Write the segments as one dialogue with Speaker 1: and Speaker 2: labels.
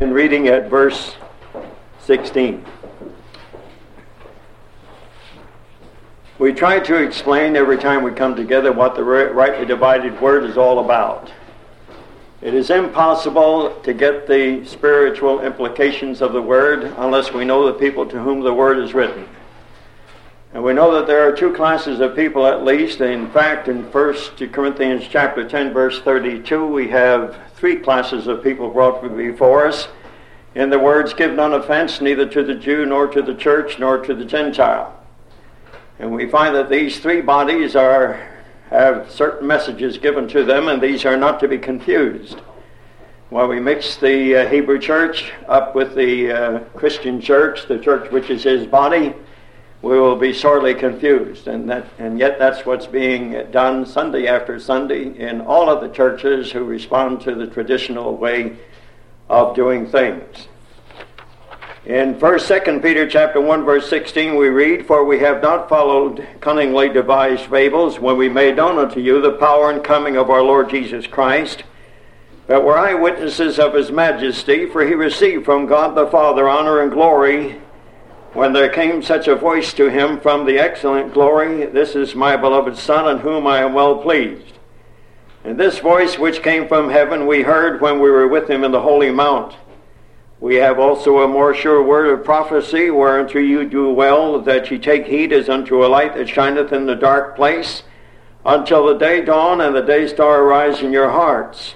Speaker 1: in reading at verse 16. We try to explain every time we come together what the rightly divided word is all about. It is impossible to get the spiritual implications of the word unless we know the people to whom the word is written. And we know that there are two classes of people at least. In fact, in 1 Corinthians chapter 10, verse 32, we have three classes of people brought before us. In the words, give none offense neither to the Jew, nor to the church, nor to the Gentile. And we find that these three bodies are have certain messages given to them, and these are not to be confused. While we mix the uh, Hebrew church up with the uh, Christian church, the church which is his body, we will be sorely confused. And, that, and yet that's what's being done Sunday after Sunday in all of the churches who respond to the traditional way of doing things. In 1st, 2nd Peter chapter 1 verse 16 we read, For we have not followed cunningly devised fables when we made known unto you the power and coming of our Lord Jesus Christ, but were eyewitnesses of his majesty, for he received from God the Father honor and glory when there came such a voice to him from the excellent glory, This is my beloved Son, in whom I am well pleased. And this voice which came from heaven we heard when we were with him in the holy mount. We have also a more sure word of prophecy, whereunto you do well that ye take heed as unto a light that shineth in the dark place, until the day dawn and the day star arise in your hearts.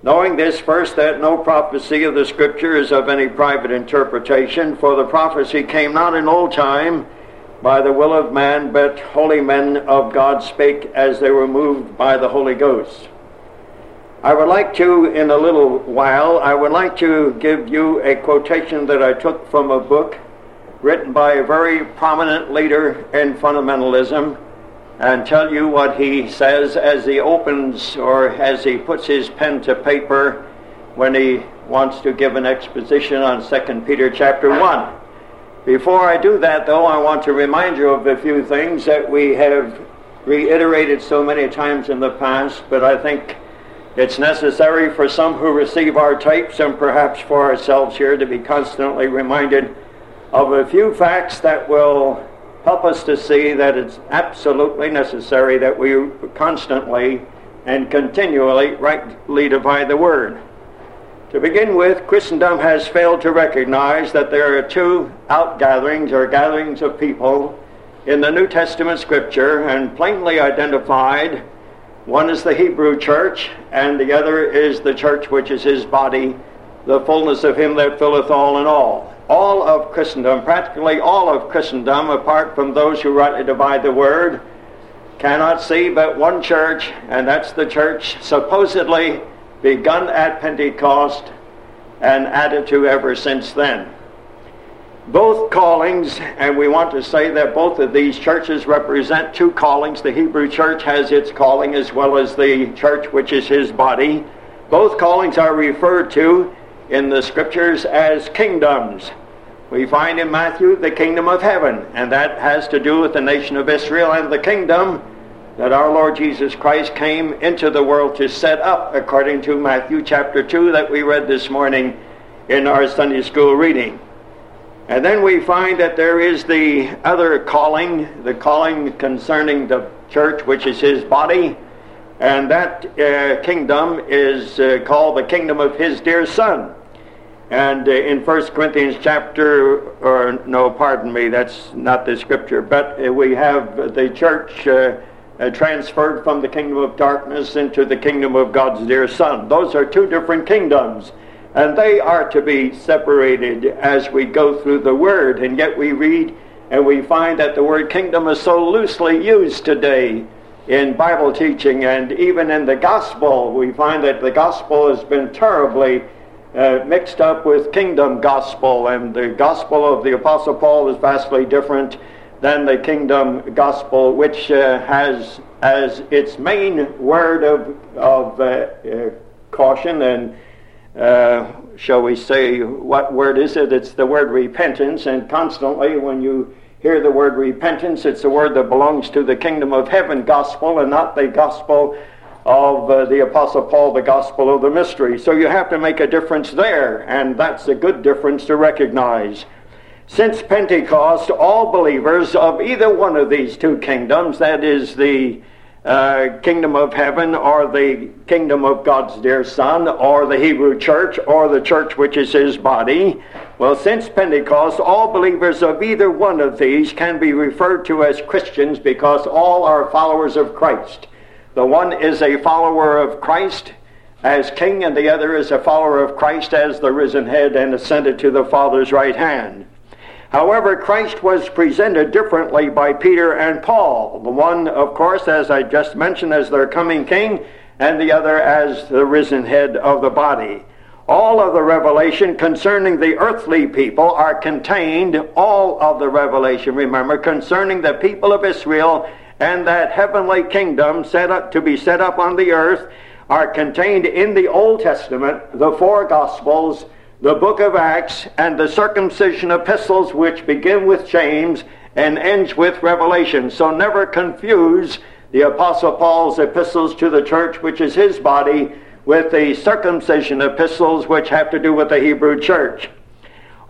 Speaker 1: Knowing this first, that no prophecy of the Scripture is of any private interpretation, for the prophecy came not in old time by the will of man, but holy men of God spake as they were moved by the Holy Ghost. I would like to, in a little while, I would like to give you a quotation that I took from a book written by a very prominent leader in fundamentalism and tell you what he says as he opens or as he puts his pen to paper when he wants to give an exposition on 2 Peter chapter 1. Before I do that, though, I want to remind you of a few things that we have reiterated so many times in the past, but I think it's necessary for some who receive our tapes and perhaps for ourselves here to be constantly reminded of a few facts that will help us to see that it's absolutely necessary that we constantly and continually rightly divide the word. To begin with, Christendom has failed to recognize that there are two outgatherings or gatherings of people in the New Testament scripture and plainly identified. One is the Hebrew church, and the other is the church which is his body, the fullness of him that filleth all in all all of Christendom, practically all of Christendom, apart from those who rightly divide the word, cannot see but one church, and that's the church supposedly begun at Pentecost and added to ever since then. Both callings, and we want to say that both of these churches represent two callings. The Hebrew church has its calling as well as the church which is his body. Both callings are referred to in the scriptures as kingdoms. We find in Matthew the kingdom of heaven, and that has to do with the nation of Israel and the kingdom that our Lord Jesus Christ came into the world to set up, according to Matthew chapter 2 that we read this morning in our Sunday school reading. And then we find that there is the other calling, the calling concerning the church, which is his body, and that uh, kingdom is uh, called the kingdom of his dear Son. And uh, in 1 Corinthians chapter, or no, pardon me, that's not the scripture, but uh, we have the church uh, uh, transferred from the kingdom of darkness into the kingdom of God's dear Son. Those are two different kingdoms, and they are to be separated as we go through the Word. And yet we read and we find that the word kingdom is so loosely used today in Bible teaching and even in the gospel. We find that the gospel has been terribly uh, mixed up with kingdom gospel, and the gospel of the Apostle Paul is vastly different than the kingdom gospel, which uh, has as its main word of, of uh, uh caution and uh, shall we say, what word is it? It's the word repentance, and constantly when you hear the word repentance, it's a word that belongs to the kingdom of heaven gospel and not the gospel of uh, the Apostle Paul, the gospel of the mystery. So you have to make a difference there, and that's a good difference to recognize. Since Pentecost, all believers of either one of these two kingdoms, that is the uh, kingdom of heaven or the kingdom of God's dear Son or the Hebrew church or the church which is his body. Well, since Pentecost, all believers of either one of these can be referred to as Christians because all are followers of Christ. The one is a follower of Christ as king, and the other is a follower of Christ as the risen head and ascended to the Father's right hand. However, Christ was presented differently by Peter and Paul. The one, of course, as I just mentioned, as their coming king, and the other as the risen head of the body. All of the revelation concerning the earthly people are contained, all of the revelation, remember, concerning the people of Israel and that heavenly kingdom set up to be set up on the earth are contained in the Old Testament, the four Gospels, the book of Acts, and the circumcision epistles, which begin with James and ends with Revelation. So never confuse the Apostle Paul's epistles to the church, which is his body, with the circumcision epistles, which have to do with the Hebrew church.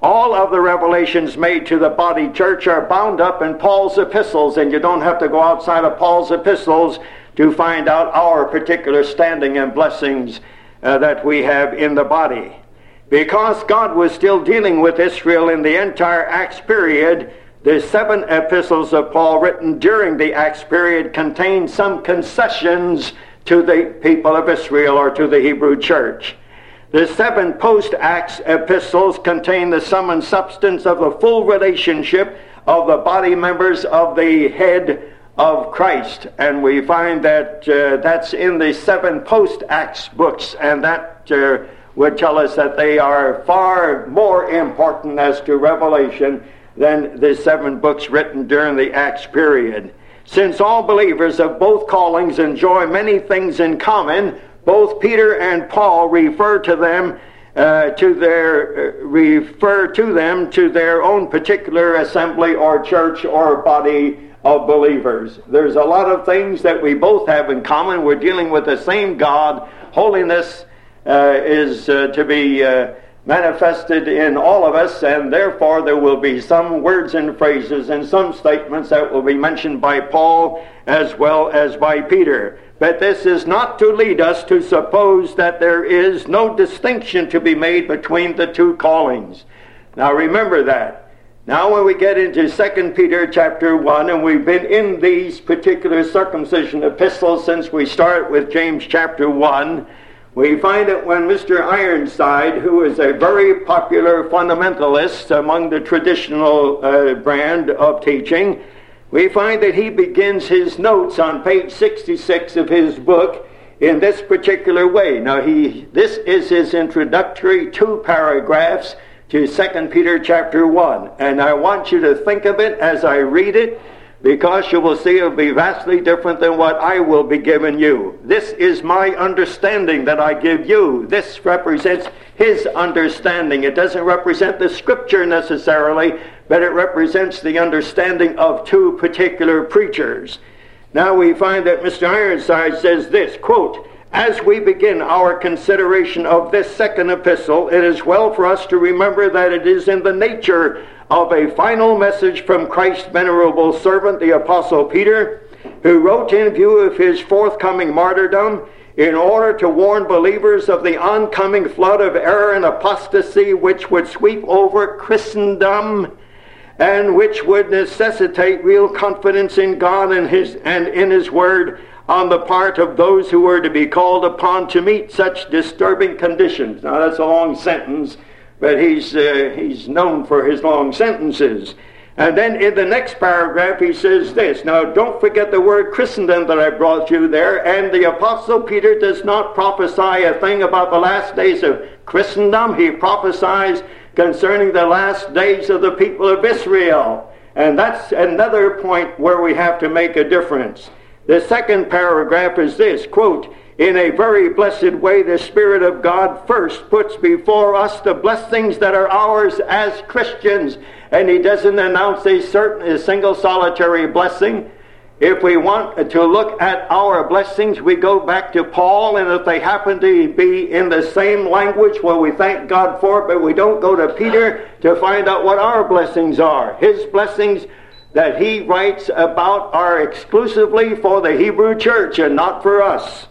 Speaker 1: All of the revelations made to the body church are bound up in Paul's epistles, and you don't have to go outside of Paul's epistles to find out our particular standing and blessings uh, that we have in the body. Because God was still dealing with Israel in the entire Acts period, the seven epistles of Paul written during the Acts period contain some concessions to the people of Israel or to the Hebrew church. The seven post Acts epistles contain the sum and substance of the full relationship of the body members of the head of Christ. And we find that uh, that's in the seven post Acts books, and that uh, would tell us that they are far more important as to revelation than the seven books written during the Acts period. Since all believers of both callings enjoy many things in common, both Peter and Paul refer to them uh, to their uh, refer to them to their own particular assembly or church or body of believers. There's a lot of things that we both have in common. We're dealing with the same God. Holiness is uh, to be uh, manifested in all of us, and therefore there will be some words and phrases and some statements that will be mentioned by Paul as well as by Peter. But this is not to lead us to suppose that there is no distinction to be made between the two callings. Now remember that. Now when we get into 2 Peter chapter 1, and we've been in these particular circumcision epistles since we start with James chapter 1, we find that when Mr. Ironside, who is a very popular fundamentalist among the traditional uh, brand of teaching, we find that he begins his notes on page 66 of his book in this particular way. Now, he, this is his introductory two paragraphs to 2 Peter chapter 1. And I want you to think of it as I read it because you will see it will be vastly different than what I will be giving you. This is my understanding that I give you. This represents his understanding. It doesn't represent the scripture necessarily, but it represents the understanding of two particular preachers. Now we find that Mr. Ironside says this, quote, as we begin our consideration of this second epistle, it is well for us to remember that it is in the nature of a final message from Christ's venerable servant, the Apostle Peter, who wrote in view of his forthcoming martyrdom in order to warn believers of the oncoming flood of error and apostasy which would sweep over Christendom and which would necessitate real confidence in God and, his, and in His Word on the part of those who were to be called upon to meet such disturbing conditions. Now, that's a long sentence, but he's, uh, he's known for his long sentences. And then in the next paragraph, he says this. Now, don't forget the word Christendom that I brought you there. And the Apostle Peter does not prophesy a thing about the last days of Christendom. He prophesies concerning the last days of the people of Israel. And that's another point where we have to make a difference. The second paragraph is this quote, in a very blessed way, the Spirit of God first puts before us the blessings that are ours as Christians. And He doesn't announce a certain, a single solitary blessing. If we want to look at our blessings, we go back to Paul, and if they happen to be in the same language, well, we thank God for it, but we don't go to Peter to find out what our blessings are. His blessings that he writes about are exclusively for the Hebrew church and not for us.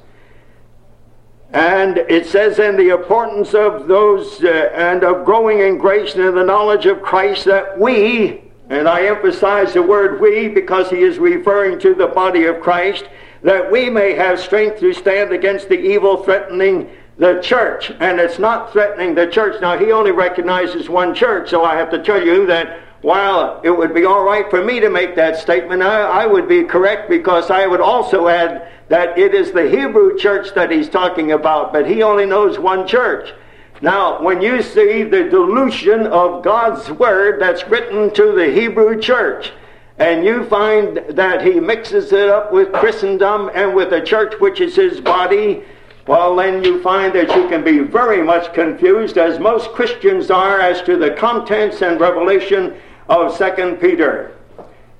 Speaker 1: And it says in the importance of those uh, and of growing in grace and in the knowledge of Christ that we, and I emphasize the word we because he is referring to the body of Christ, that we may have strength to stand against the evil threatening the church. And it's not threatening the church. Now, he only recognizes one church, so I have to tell you that while it would be all right for me to make that statement, I, I, would be correct because I would also add that it is the Hebrew church that he's talking about, but he only knows one church. Now, when you see the dilution of God's word that's written to the Hebrew church, and you find that he mixes it up with Christendom and with the church which is his body, well, then you find that you can be very much confused, as most Christians are, as to the contents and revelation of Second Peter.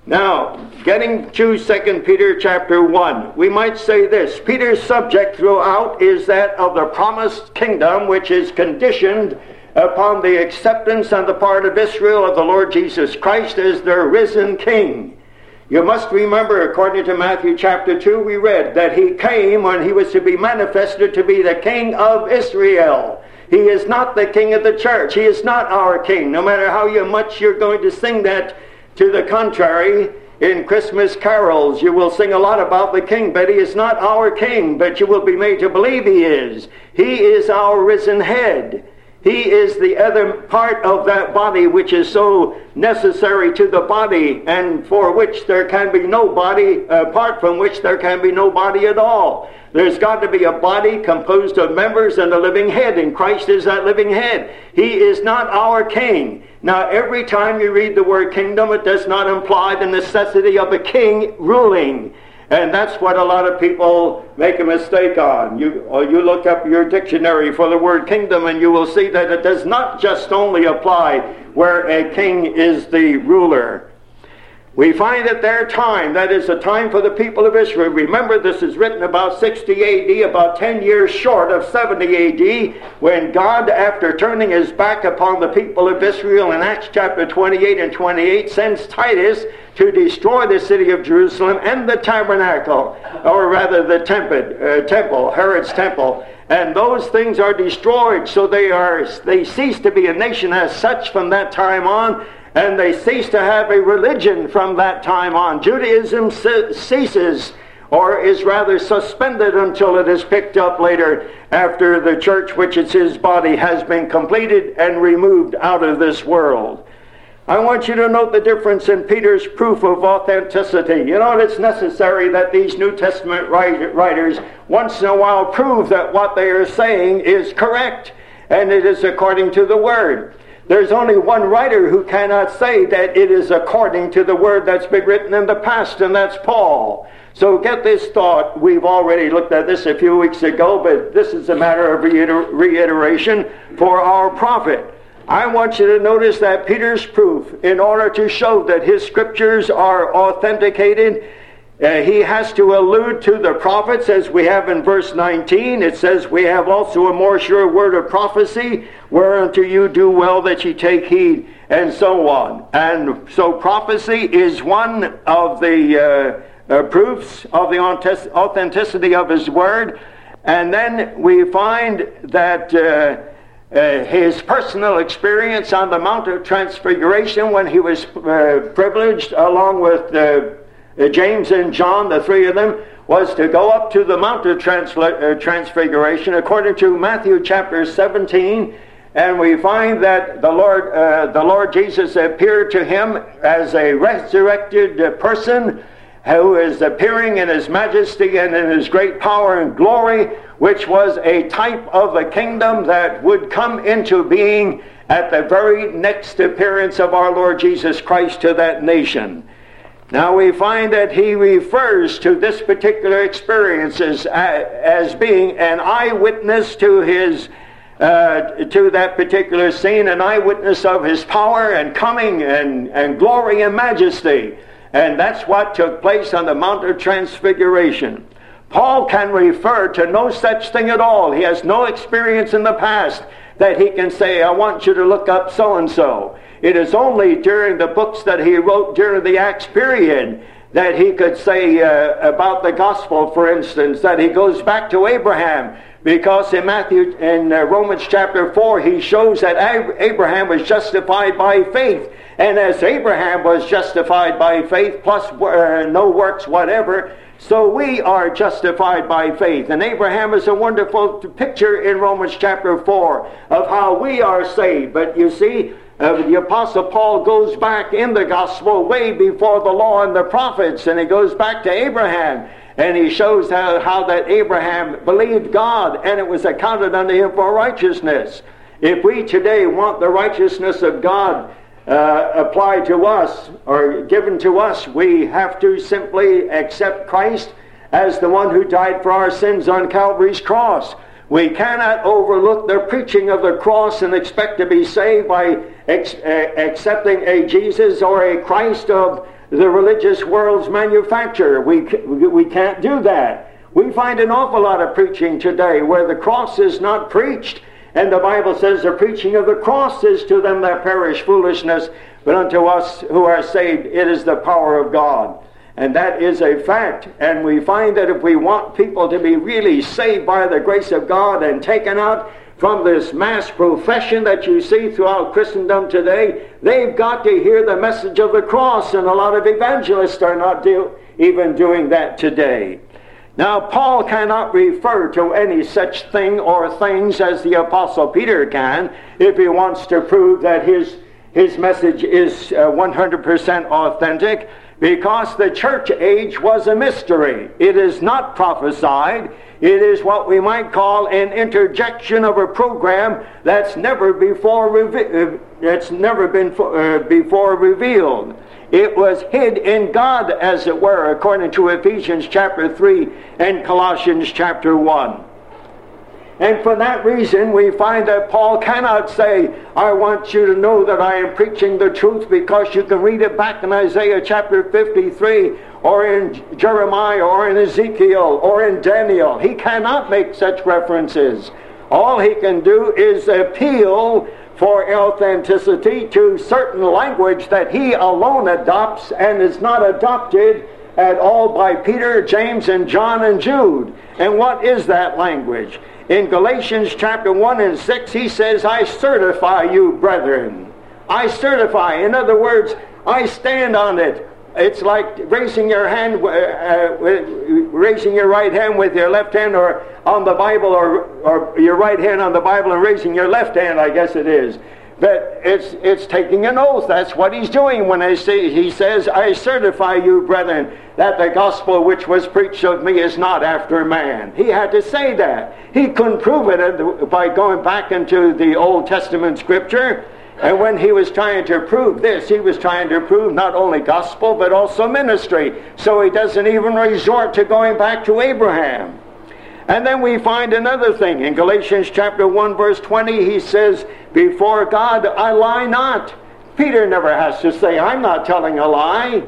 Speaker 1: Now, getting to Second Peter chapter 1, we might say this. Peter's subject throughout is that of the promised kingdom, which is conditioned upon the acceptance on the part of Israel of the Lord Jesus Christ as their risen king. You must remember, according to Matthew chapter 2, we read that he came when he was to be manifested to be the king of Israel. He is not the king of the church. He is not our king. No matter how much you're going to sing that to the contrary, in Christmas carols, you will sing a lot about the king, but he is not our king, but you will be made to believe he is. He is our risen head. He is the other part of that body which is so necessary to the body and for which there can be no body, apart from which there can be no body at all. There's got to be a body composed of members and a living head, and Christ is that living head. He is not our king. Now, every time you read the word kingdom, it does not imply the necessity of a king ruling. And that's what a lot of people make a mistake on. You, or you look up your dictionary for the word kingdom and you will see that it does not just only apply where a king is the ruler. We find at their time, that is the time for the people of Israel. Remember, this is written about 60 AD, about 10 years short of 70 AD, when God, after turning his back upon the people of Israel in Acts chapter 28 and 28, sends Titus to destroy the city of Jerusalem and the tabernacle, or rather the temple, uh, temple Herod's temple. And those things are destroyed, so they are they cease to be a nation as such from that time on and they cease to have a religion from that time on. Judaism ceases or is rather suspended until it is picked up later after the church, which is his body, has been completed and removed out of this world. I want you to note the difference in Peter's proof of authenticity. You know, it's necessary that these New Testament writers once in a while prove that what they are saying is correct and it is according to the Word. There's only one writer who cannot say that it is according to the word that's been written in the past, and that's Paul. So get this thought. We've already looked at this a few weeks ago, but this is a matter of reiter- reiteration for our profit. I want you to notice that Peter's proof, in order to show that his scriptures are authenticated, uh, he has to allude to the prophets as we have in verse 19. It says, We have also a more sure word of prophecy, whereunto you do well that ye take heed, and so on. And so prophecy is one of the uh, uh, proofs of the authenticity of his word. And then we find that uh, uh, his personal experience on the Mount of Transfiguration when he was uh, privileged along with James and John, the three of them, was to go up to the Mount of uh, Transfiguration according to Matthew chapter 17. And we find that the Lord, uh, the Lord Jesus appeared to him as a resurrected uh, person who is appearing in his majesty and in his great power and glory, which was a type of the kingdom that would come into being at the very next appearance of our Lord Jesus Christ to that nation. Now we find that he refers to this particular experience as, as being an eyewitness to his uh, to that particular scene, an eyewitness of his power and coming and, and glory and majesty. And that's what took place on the Mount of Transfiguration. Paul can refer to no such thing at all. He has no experience in the past that he can say, I want you to look up so and so. It is only during the books that he wrote during the Acts period that he could say uh, about the gospel, for instance, that he goes back to Abraham. Because in Matthew, in uh, Romans chapter 4, he shows that Abraham was justified by faith. And as Abraham was justified by faith, plus uh, no works whatever, so we are justified by faith. And Abraham is a wonderful picture in Romans chapter 4 of how we are saved. But you see, uh, the Apostle Paul goes back in the gospel way before the law and the prophets, and he goes back to Abraham. And he shows how, how that Abraham believed God and it was accounted unto him for righteousness. If we today want the righteousness of God uh, applied to us or given to us, we have to simply accept Christ as the one who died for our sins on Calvary's cross. We cannot overlook the preaching of the cross and expect to be saved by ex- uh, accepting a Jesus or a Christ of the religious world's manufacture. We, we can't do that. We find an awful lot of preaching today where the cross is not preached and the Bible says the preaching of the cross is to them that perish foolishness, but unto us who are saved it is the power of God. And that is a fact. And we find that if we want people to be really saved by the grace of God and taken out from this mass profession that you see throughout Christendom today, they've got to hear the message of the cross, and a lot of evangelists are not do, even doing that today. Now, Paul cannot refer to any such thing or things as the Apostle Peter can if he wants to prove that his, his message is uh, 100% authentic because the church age was a mystery. It is not prophesied. It is what we might call an interjection of a program that's never before revi- uh, never been uh, before revealed. It was hid in God, as it were, according to Ephesians chapter 3 and Colossians chapter 1. And for that reason, we find that Paul cannot say, I want you to know that I am preaching the truth, because you can read it back in Isaiah chapter 53, or in Jeremiah, or in Ezekiel, or in Daniel. He cannot make such references. All he can do is appeal for authenticity to certain language that he alone adopts and is not adopted at all by Peter, James, and John and Jude. And what is that language? In Galatians chapter 1 and 6, he says, I certify you, brethren. I certify. In other words, I stand on it. It's like raising your hand, uh, uh, raising your right hand with your left hand, or on the Bible, or, or your right hand on the Bible and raising your left hand. I guess it is. But it's it's taking an oath. That's what he's doing when I say he says, "I certify you, brethren, that the gospel which was preached of me is not after man." He had to say that. He couldn't prove it uh, by going back into the Old Testament scripture. And when he was trying to prove this, he was trying to prove not only gospel, but also ministry. So he doesn't even resort to going back to Abraham. And then we find another thing. In Galatians chapter 1, verse 20, he says, Before God I lie not. Peter never has to say, I'm not telling a lie.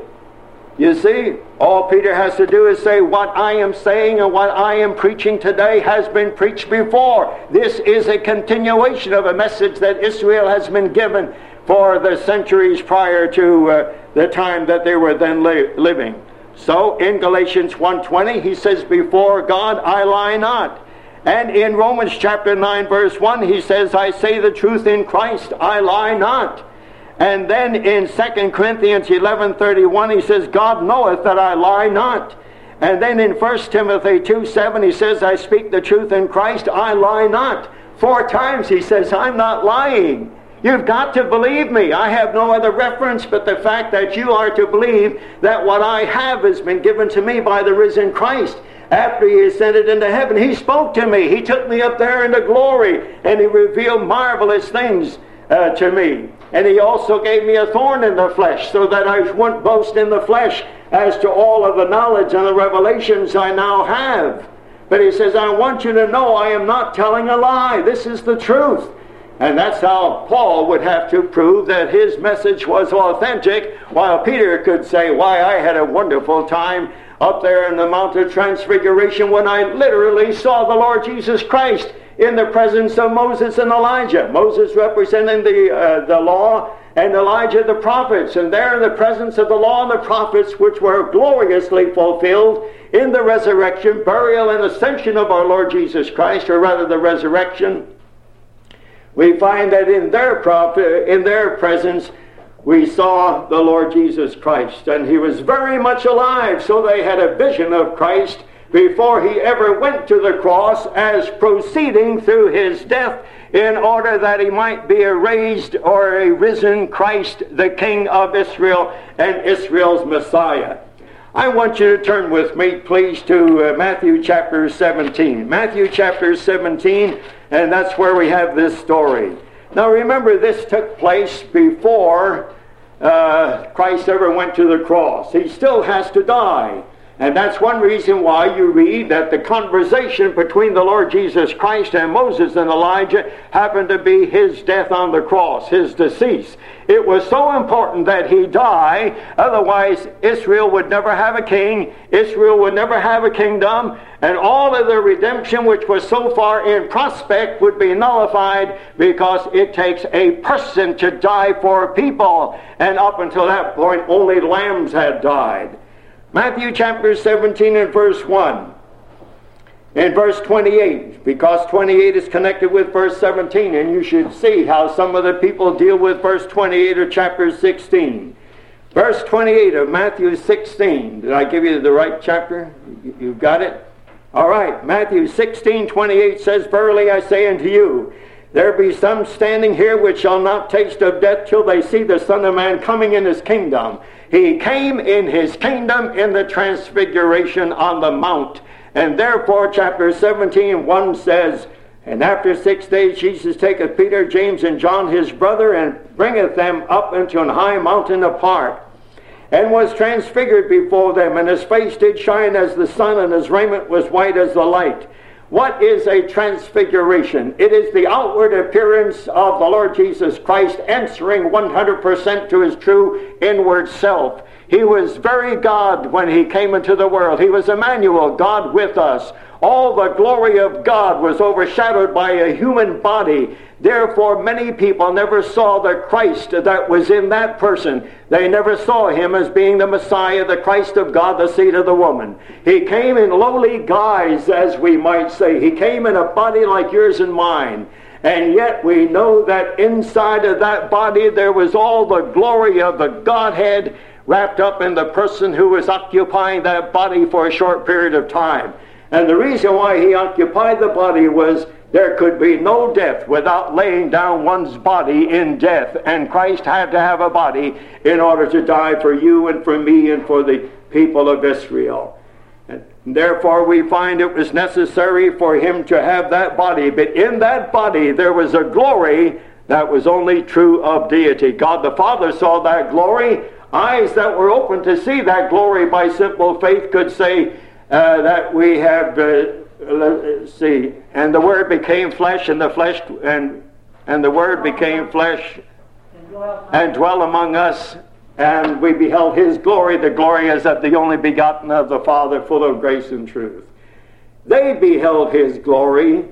Speaker 1: You see, all Peter has to do is say, What I am saying and what I am preaching today has been preached before. This is a continuation of a message that Israel has been given for the centuries prior to uh, the time that they were then li- living. So in Galatians 1:20 he says before God I lie not. And in Romans chapter 9 verse 1 he says I say the truth in Christ I lie not. And then in 2 Corinthians 11:31 he says, God knoweth that I lie not. And then in 1 Timothy 2 7 he says, I speak the truth in Christ, I lie not. Four times he says, I'm not lying. You've got to believe me. I have no other reference but the fact that you are to believe that what I have has been given to me by the risen Christ. After he ascended into heaven, he spoke to me. He took me up there into glory and he revealed marvelous things uh, to me. And he also gave me a thorn in the flesh so that I wouldn't boast in the flesh as to all of the knowledge and the revelations I now have. But he says, I want you to know I am not telling a lie. This is the truth. And that's how Paul would have to prove that his message was authentic, while Peter could say, Why, I had a wonderful time up there in the Mount of Transfiguration when I literally saw the Lord Jesus Christ in the presence of Moses and Elijah. Moses representing the, uh, the law and Elijah the prophets. And there in the presence of the law and the prophets, which were gloriously fulfilled in the resurrection, burial, and ascension of our Lord Jesus Christ, or rather the resurrection, we find that in their, prophet, in their presence, we saw the Lord Jesus Christ, and he was very much alive, so they had a vision of Christ before he ever went to the cross as proceeding through his death in order that he might be a raised or a risen Christ, the King of Israel and Israel's Messiah. I want you to turn with me, please, to uh, Matthew chapter 17. Matthew chapter 17, and that's where we have this story. Now remember, this took place before uh, Christ ever went to the cross. He still has to die. And that's one reason why you read that the conversation between the Lord Jesus Christ and Moses and Elijah happened to be his death on the cross, his decease. It was so important that he die, otherwise Israel would never have a king, Israel would never have a kingdom, and all of the redemption which was so far in prospect would be nullified because it takes a person to die for people. And up until that point, only lambs had died. Matthew chapter 17 and verse 1. In verse 28, because 28 is connected with verse 17, and you should see how some of the people deal with verse 28 of chapter 16. Verse 28 of Matthew 16. Did I give you the right chapter? You've got it? All right. Matthew 16, 28 says, Verily I say unto you, there be some standing here which shall not taste of death till they see the Son of Man coming in his kingdom. He came in his kingdom in the transfiguration on the mount. And therefore, chapter 17, 1 says, And after six days Jesus taketh Peter, James, and John his brother, and bringeth them up into an high mountain apart, and was transfigured before them, and his face did shine as the sun, and his raiment was white as the light. What is a transfiguration? It is the outward appearance of the Lord Jesus Christ answering 100% to his true inward self. He was very God when he came into the world. He was Emmanuel, God with us. All the glory of God was overshadowed by a human body. Therefore, many people never saw the Christ that was in that person. They never saw him as being the Messiah, the Christ of God, the seed of the woman. He came in lowly guise, as we might say. He came in a body like yours and mine. And yet we know that inside of that body there was all the glory of the Godhead wrapped up in the person who was occupying that body for a short period of time. And the reason why he occupied the body was there could be no death without laying down one's body in death. And Christ had to have a body in order to die for you and for me and for the people of Israel. And therefore, we find it was necessary for him to have that body. But in that body, there was a glory that was only true of deity. God the Father saw that glory. Eyes that were open to see that glory by simple faith could say uh, that we have. Uh, let's see, and the Word became flesh, and the flesh and and the Word became flesh, and dwell among us, and we beheld His glory. The glory as of the only begotten of the Father, full of grace and truth. They beheld His glory.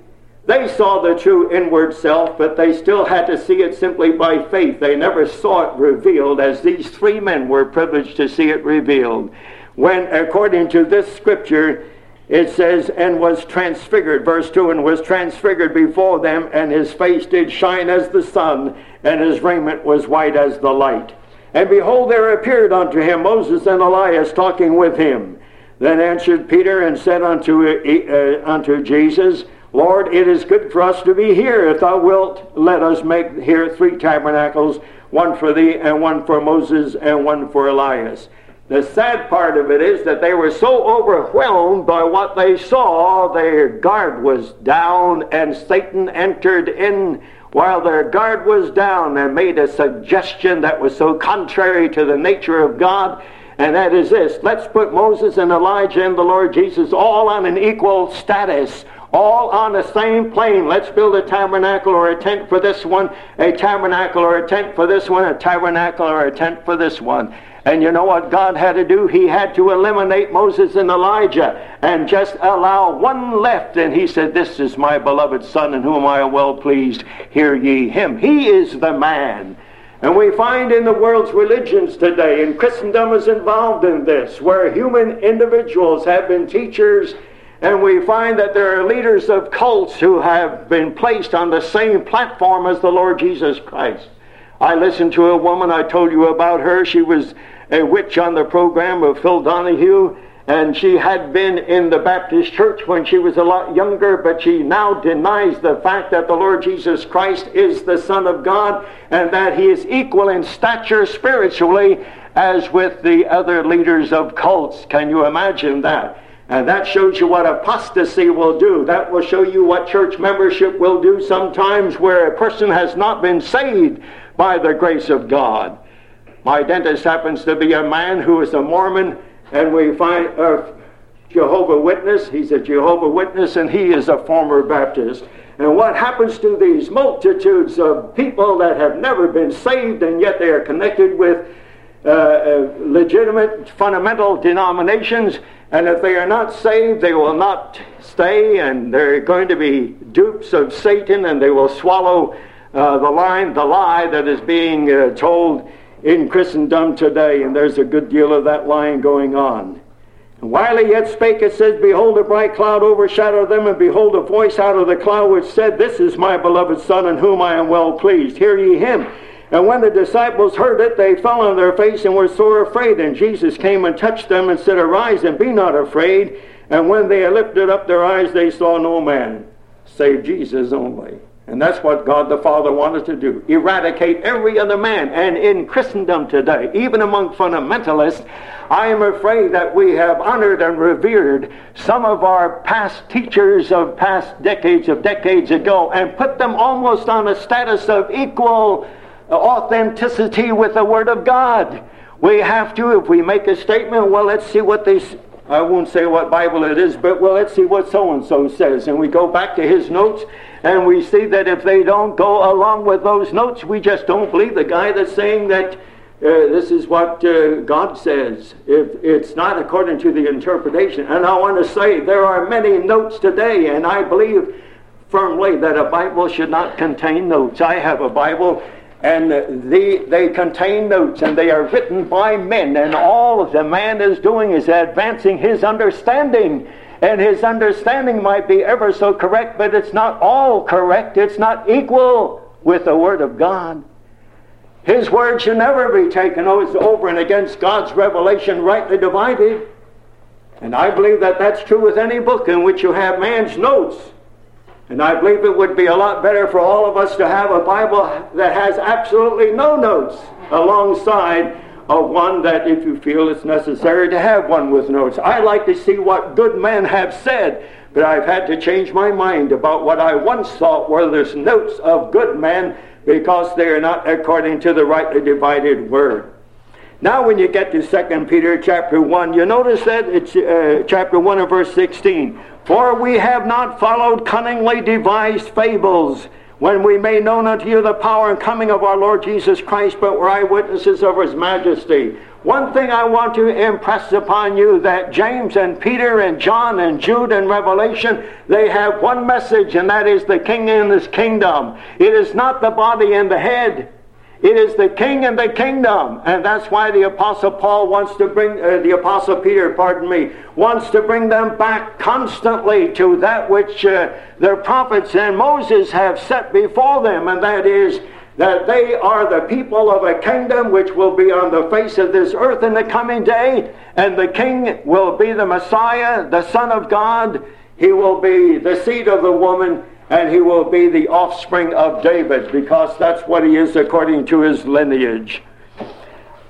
Speaker 1: They saw the true inward self, but they still had to see it simply by faith. They never saw it revealed as these three men were privileged to see it revealed. When, according to this scripture, it says, and was transfigured, verse 2, and was transfigured before them, and his face did shine as the sun, and his raiment was white as the light. And behold, there appeared unto him Moses and Elias talking with him. Then answered Peter and said unto, uh, unto Jesus, Lord, it is good for us to be here. If thou wilt, let us make here three tabernacles, one for thee, and one for Moses, and one for Elias. The sad part of it is that they were so overwhelmed by what they saw, their guard was down, and Satan entered in while their guard was down and made a suggestion that was so contrary to the nature of God. And that is this let's put Moses and Elijah and the Lord Jesus all on an equal status all on the same plane. Let's build a tabernacle or a tent for this one, a tabernacle or a tent for this one, a tabernacle or a tent for this one. And you know what God had to do? He had to eliminate Moses and Elijah and just allow one left. And he said, This is my beloved Son in whom I am well pleased. Hear ye him. He is the man. And we find in the world's religions today, and Christendom is involved in this, where human individuals have been teachers and we find that there are leaders of cults who have been placed on the same platform as the Lord Jesus Christ. I listened to a woman, I told you about her. She was a witch on the program of Phil Donahue, and she had been in the Baptist church when she was a lot younger, but she now denies the fact that the Lord Jesus Christ is the Son of God and that he is equal in stature spiritually as with the other leaders of cults. Can you imagine that? And that shows you what apostasy will do. That will show you what church membership will do sometimes where a person has not been saved by the grace of God. My dentist happens to be a man who is a Mormon, and we find a Jehovah Witness. He's a Jehovah Witness, and he is a former Baptist. And what happens to these multitudes of people that have never been saved, and yet they are connected with uh, uh, legitimate fundamental denominations? And if they are not saved, they will not stay, and they're going to be dupes of Satan, and they will swallow uh, the line, the lie that is being uh, told in Christendom today. And there's a good deal of that lying going on. And while he yet spake, it says, Behold, a bright cloud overshadowed them, and behold, a voice out of the cloud which said, This is my beloved Son, in whom I am well pleased. Hear ye him. And when the disciples heard it, they fell on their face and were sore afraid. And Jesus came and touched them and said, Arise and be not afraid. And when they had lifted up their eyes, they saw no man save Jesus only. And that's what God the Father wanted to do eradicate every other man. And in Christendom today, even among fundamentalists, I am afraid that we have honored and revered some of our past teachers of past decades of decades ago and put them almost on a status of equal authenticity with the Word of God. We have to, if we make a statement, well, let's see what they, I won't say what Bible it is, but well, let's see what so and so says. And we go back to his notes, and we see that if they don't go along with those notes, we just don't believe the guy that's saying that uh, this is what uh, God says. If it's not according to the interpretation. And I want to say there are many notes today, and I believe firmly that a Bible should not contain notes. I have a Bible and the, they contain notes and they are written by men and all the man is doing is advancing his understanding. And his understanding might be ever so correct but it's not all correct. It's not equal with the word of god. His word should never be taken over and against god's revelation rightly divided. And i believe that that's true with any book in which you have man's notes and I believe it would be a lot better for all of us to have a Bible that has absolutely no notes alongside of one that if you feel it's necessary to have one with notes. I like to see what good men have said, but I've had to change my mind about what I once thought were the notes of good men because they are not according to the rightly divided word. Now, when you get to 2 Peter chapter 1, you notice that it's uh, chapter 1 and verse 16. For we have not followed cunningly devised fables, when we made known unto you the power and coming of our Lord Jesus Christ, but were eyewitnesses of his majesty. One thing I want to impress upon you that James and Peter and John and Jude and Revelation, they have one message, and that is the king and his kingdom. It is not the body and the head. It is the king and the kingdom. And that's why the apostle Paul wants to bring, uh, the apostle Peter, pardon me, wants to bring them back constantly to that which uh, their prophets and Moses have set before them. And that is that they are the people of a kingdom which will be on the face of this earth in the coming day. And the king will be the Messiah, the Son of God. He will be the seed of the woman and he will be the offspring of David because that's what he is according to his lineage.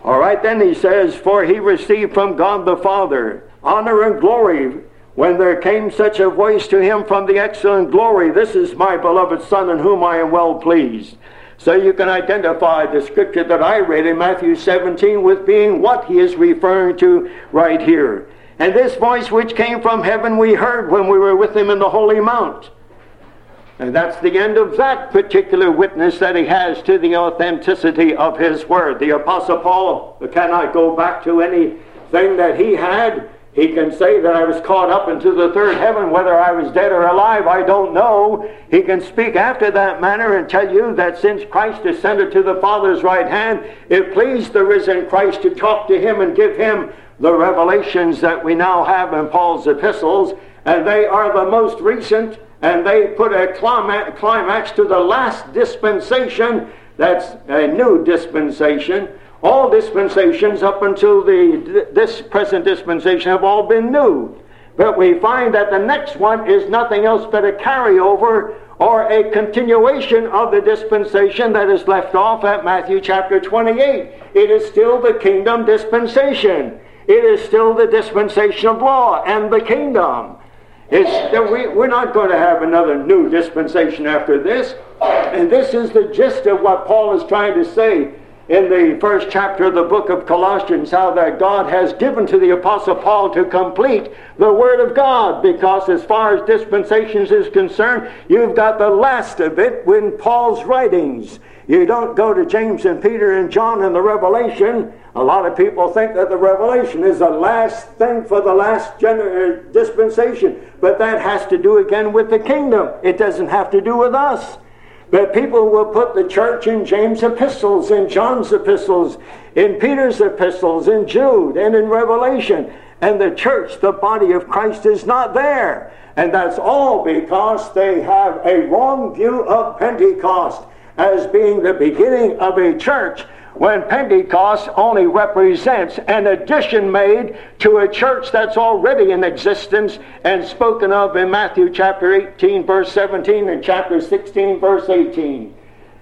Speaker 1: All right, then he says, For he received from God the Father honor and glory when there came such a voice to him from the excellent glory, This is my beloved Son in whom I am well pleased. So you can identify the scripture that I read in Matthew 17 with being what he is referring to right here. And this voice which came from heaven we heard when we were with him in the holy mount. And that's the end of that particular witness that he has to the authenticity of his word. The Apostle Paul cannot go back to anything that he had. He can say that I was caught up into the third heaven. Whether I was dead or alive, I don't know. He can speak after that manner and tell you that since Christ ascended to the Father's right hand, it pleased the risen Christ to talk to him and give him the revelations that we now have in Paul's epistles. And they are the most recent and they put a climax to the last dispensation. That's a new dispensation. All dispensations up until the, this present dispensation have all been new. But we find that the next one is nothing else but a carryover or a continuation of the dispensation that is left off at Matthew chapter 28. It is still the kingdom dispensation. It is still the dispensation of law and the kingdom. It's, uh, we, we're not going to have another new dispensation after this. And this is the gist of what Paul is trying to say in the first chapter of the book of Colossians how that God has given to the Apostle Paul to complete the Word of God. Because as far as dispensations is concerned, you've got the last of it in Paul's writings. You don't go to James and Peter and John in the Revelation. A lot of people think that the Revelation is the last thing for the last uh, dispensation, but that has to do again with the kingdom. It doesn't have to do with us. But people will put the church in James' epistles, in John's epistles, in Peter's epistles, in Jude, and in Revelation. And the church, the body of Christ, is not there. And that's all because they have a wrong view of Pentecost as being the beginning of a church when Pentecost only represents an addition made to a church that's already in existence and spoken of in Matthew chapter 18, verse 17, and chapter 16, verse 18.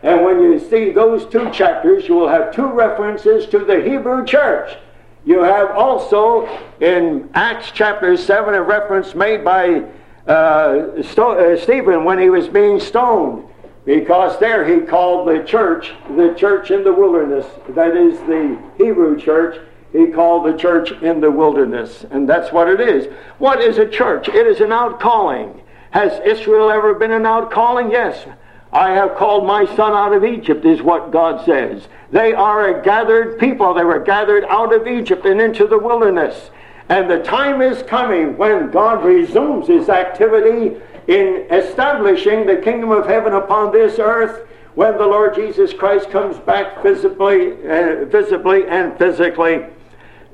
Speaker 1: And when you see those two chapters, you will have two references to the Hebrew church. You have also in Acts chapter 7 a reference made by uh, uh, Stephen when he was being stoned because there he called the church the church in the wilderness. That is the Hebrew church. He called the church in the wilderness. And that's what it is. What is a church? It is an outcalling. Has Israel ever been an outcalling? Yes. I have called my son out of Egypt, is what God says. They are a gathered people. They were gathered out of Egypt and into the wilderness. And the time is coming when God resumes his activity in establishing the kingdom of heaven upon this earth when the Lord Jesus Christ comes back visibly, uh, visibly and physically.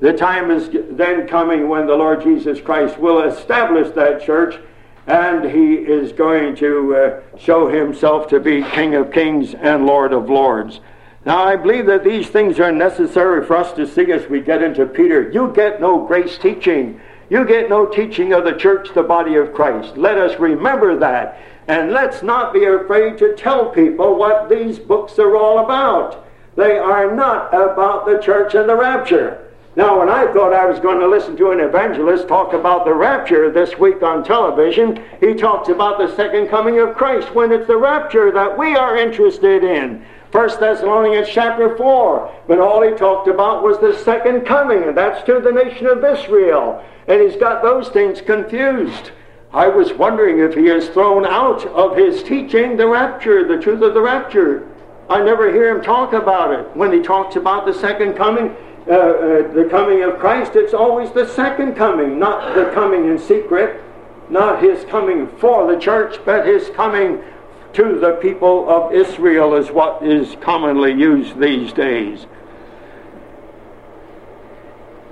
Speaker 1: The time is then coming when the Lord Jesus Christ will establish that church and he is going to uh, show himself to be King of kings and Lord of lords. Now, I believe that these things are necessary for us to see as we get into Peter. You get no grace teaching you get no teaching of the church, the body of Christ. Let us remember that. And let's not be afraid to tell people what these books are all about. They are not about the church and the rapture. Now, when I thought I was going to listen to an evangelist talk about the rapture this week on television, he talks about the second coming of Christ when it's the rapture that we are interested in. 1 Thessalonians chapter 4. But all he talked about was the second coming, and that's to the nation of Israel. And he's got those things confused. I was wondering if he has thrown out of his teaching the rapture, the truth of the rapture. I never hear him talk about it. When he talks about the second coming, uh, uh, the coming of Christ, it's always the second coming, not the coming in secret, not his coming for the church, but his coming to the people of Israel, is what is commonly used these days.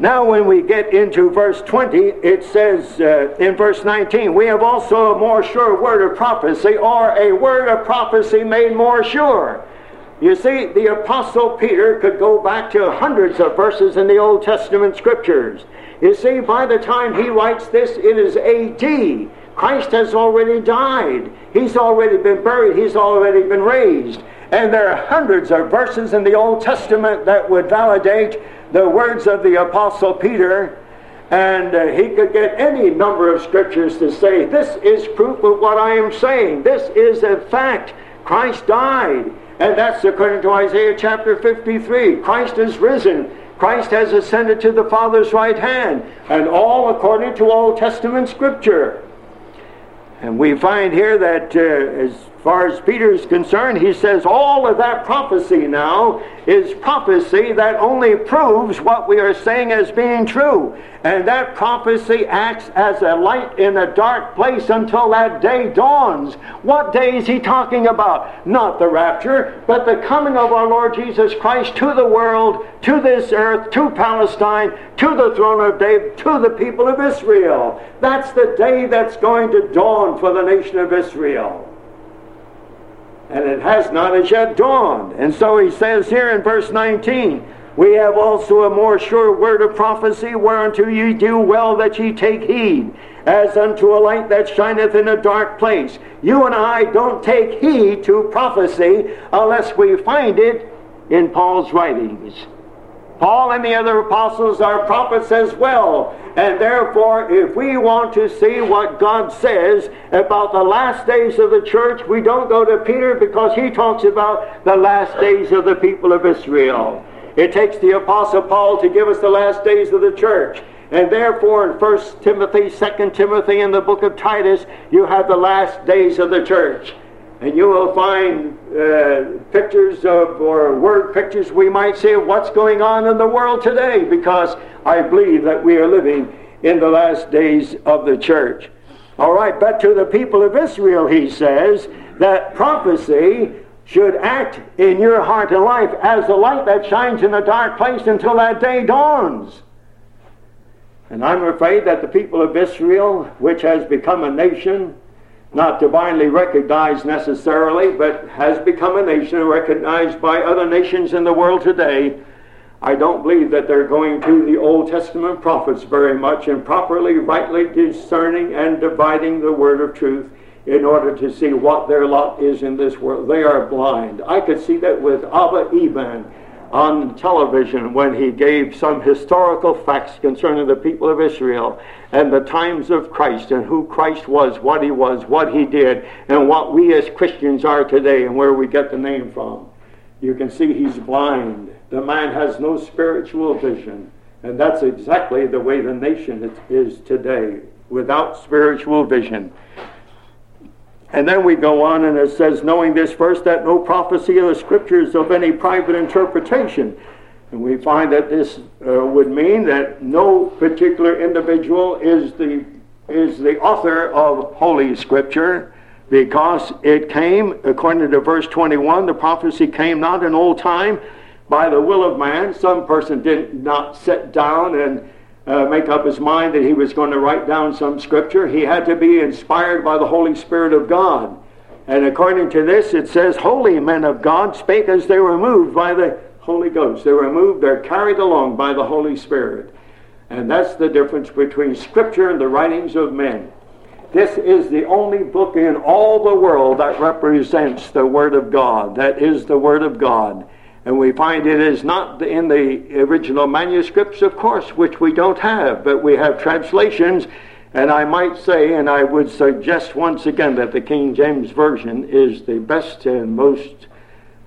Speaker 1: Now, when we get into verse 20, it says uh, in verse 19, we have also a more sure word of prophecy, or a word of prophecy made more sure. You see, the Apostle Peter could go back to hundreds of verses in the Old Testament scriptures. You see, by the time he writes this, it is AD. Christ has already died. He's already been buried. He's already been raised. And there are hundreds of verses in the Old Testament that would validate the words of the Apostle Peter, and uh, he could get any number of scriptures to say, This is proof of what I am saying. This is a fact. Christ died. And that's according to Isaiah chapter 53. Christ is risen. Christ has ascended to the Father's right hand, and all according to Old Testament Scripture. And we find here that uh, as far as Peter is concerned, he says all of that prophecy now is prophecy that only proves what we are saying as being true. And that prophecy acts as a light in a dark place until that day dawns. What day is he talking about? Not the rapture, but the coming of our Lord Jesus Christ to the world, to this earth, to Palestine, to the throne of David, to the people of Israel. That's the day that's going to dawn for the nation of Israel and it has not as yet dawned. And so he says here in verse 19, we have also a more sure word of prophecy, whereunto ye do well that ye take heed, as unto a light that shineth in a dark place. You and I don't take heed to prophecy unless we find it in Paul's writings. Paul and the other apostles are prophets as well. And therefore, if we want to see what God says about the last days of the church, we don't go to Peter because he talks about the last days of the people of Israel. It takes the apostle Paul to give us the last days of the church. And therefore, in 1 Timothy, 2 Timothy, and the book of Titus, you have the last days of the church. And you will find uh, pictures of, or word pictures, we might say, of what's going on in the world today, because I believe that we are living in the last days of the church. All right, but to the people of Israel, he says, that prophecy should act in your heart and life as the light that shines in a dark place until that day dawns. And I'm afraid that the people of Israel, which has become a nation, not divinely recognized necessarily, but has become a nation recognized by other nations in the world today. I don't believe that they're going to the Old Testament prophets very much and properly, rightly discerning and dividing the word of truth in order to see what their lot is in this world. They are blind. I could see that with Abba Eban on television when he gave some historical facts concerning the people of Israel and the times of Christ and who Christ was, what he was, what he did, and what we as Christians are today and where we get the name from. You can see he's blind. The man has no spiritual vision. And that's exactly the way the nation is today, without spiritual vision. And then we go on and it says, knowing this first, that no prophecy of the scriptures of any private interpretation. And we find that this uh, would mean that no particular individual is the, is the author of Holy Scripture because it came, according to verse 21, the prophecy came not in old time by the will of man. Some person did not sit down and uh, make up his mind that he was going to write down some scripture. He had to be inspired by the Holy Spirit of God. And according to this, it says, Holy men of God spake as they were moved by the Holy Ghost. They were moved, they're carried along by the Holy Spirit. And that's the difference between Scripture and the writings of men. This is the only book in all the world that represents the Word of God. That is the Word of God. And we find it is not in the original manuscripts, of course, which we don't have, but we have translations. And I might say, and I would suggest once again, that the King James Version is the best and most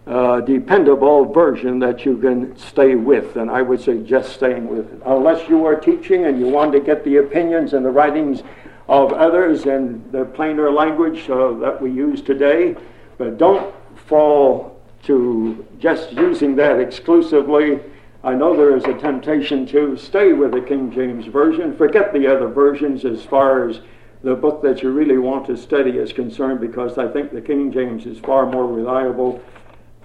Speaker 1: uh, dependable version that you can stay with. And I would suggest staying with it. Unless you are teaching and you want to get the opinions and the writings of others in the plainer language uh, that we use today, but don't fall to just using that exclusively. I know there is a temptation to stay with the King James Version, forget the other versions as far as the book that you really want to study is concerned, because I think the King James is far more reliable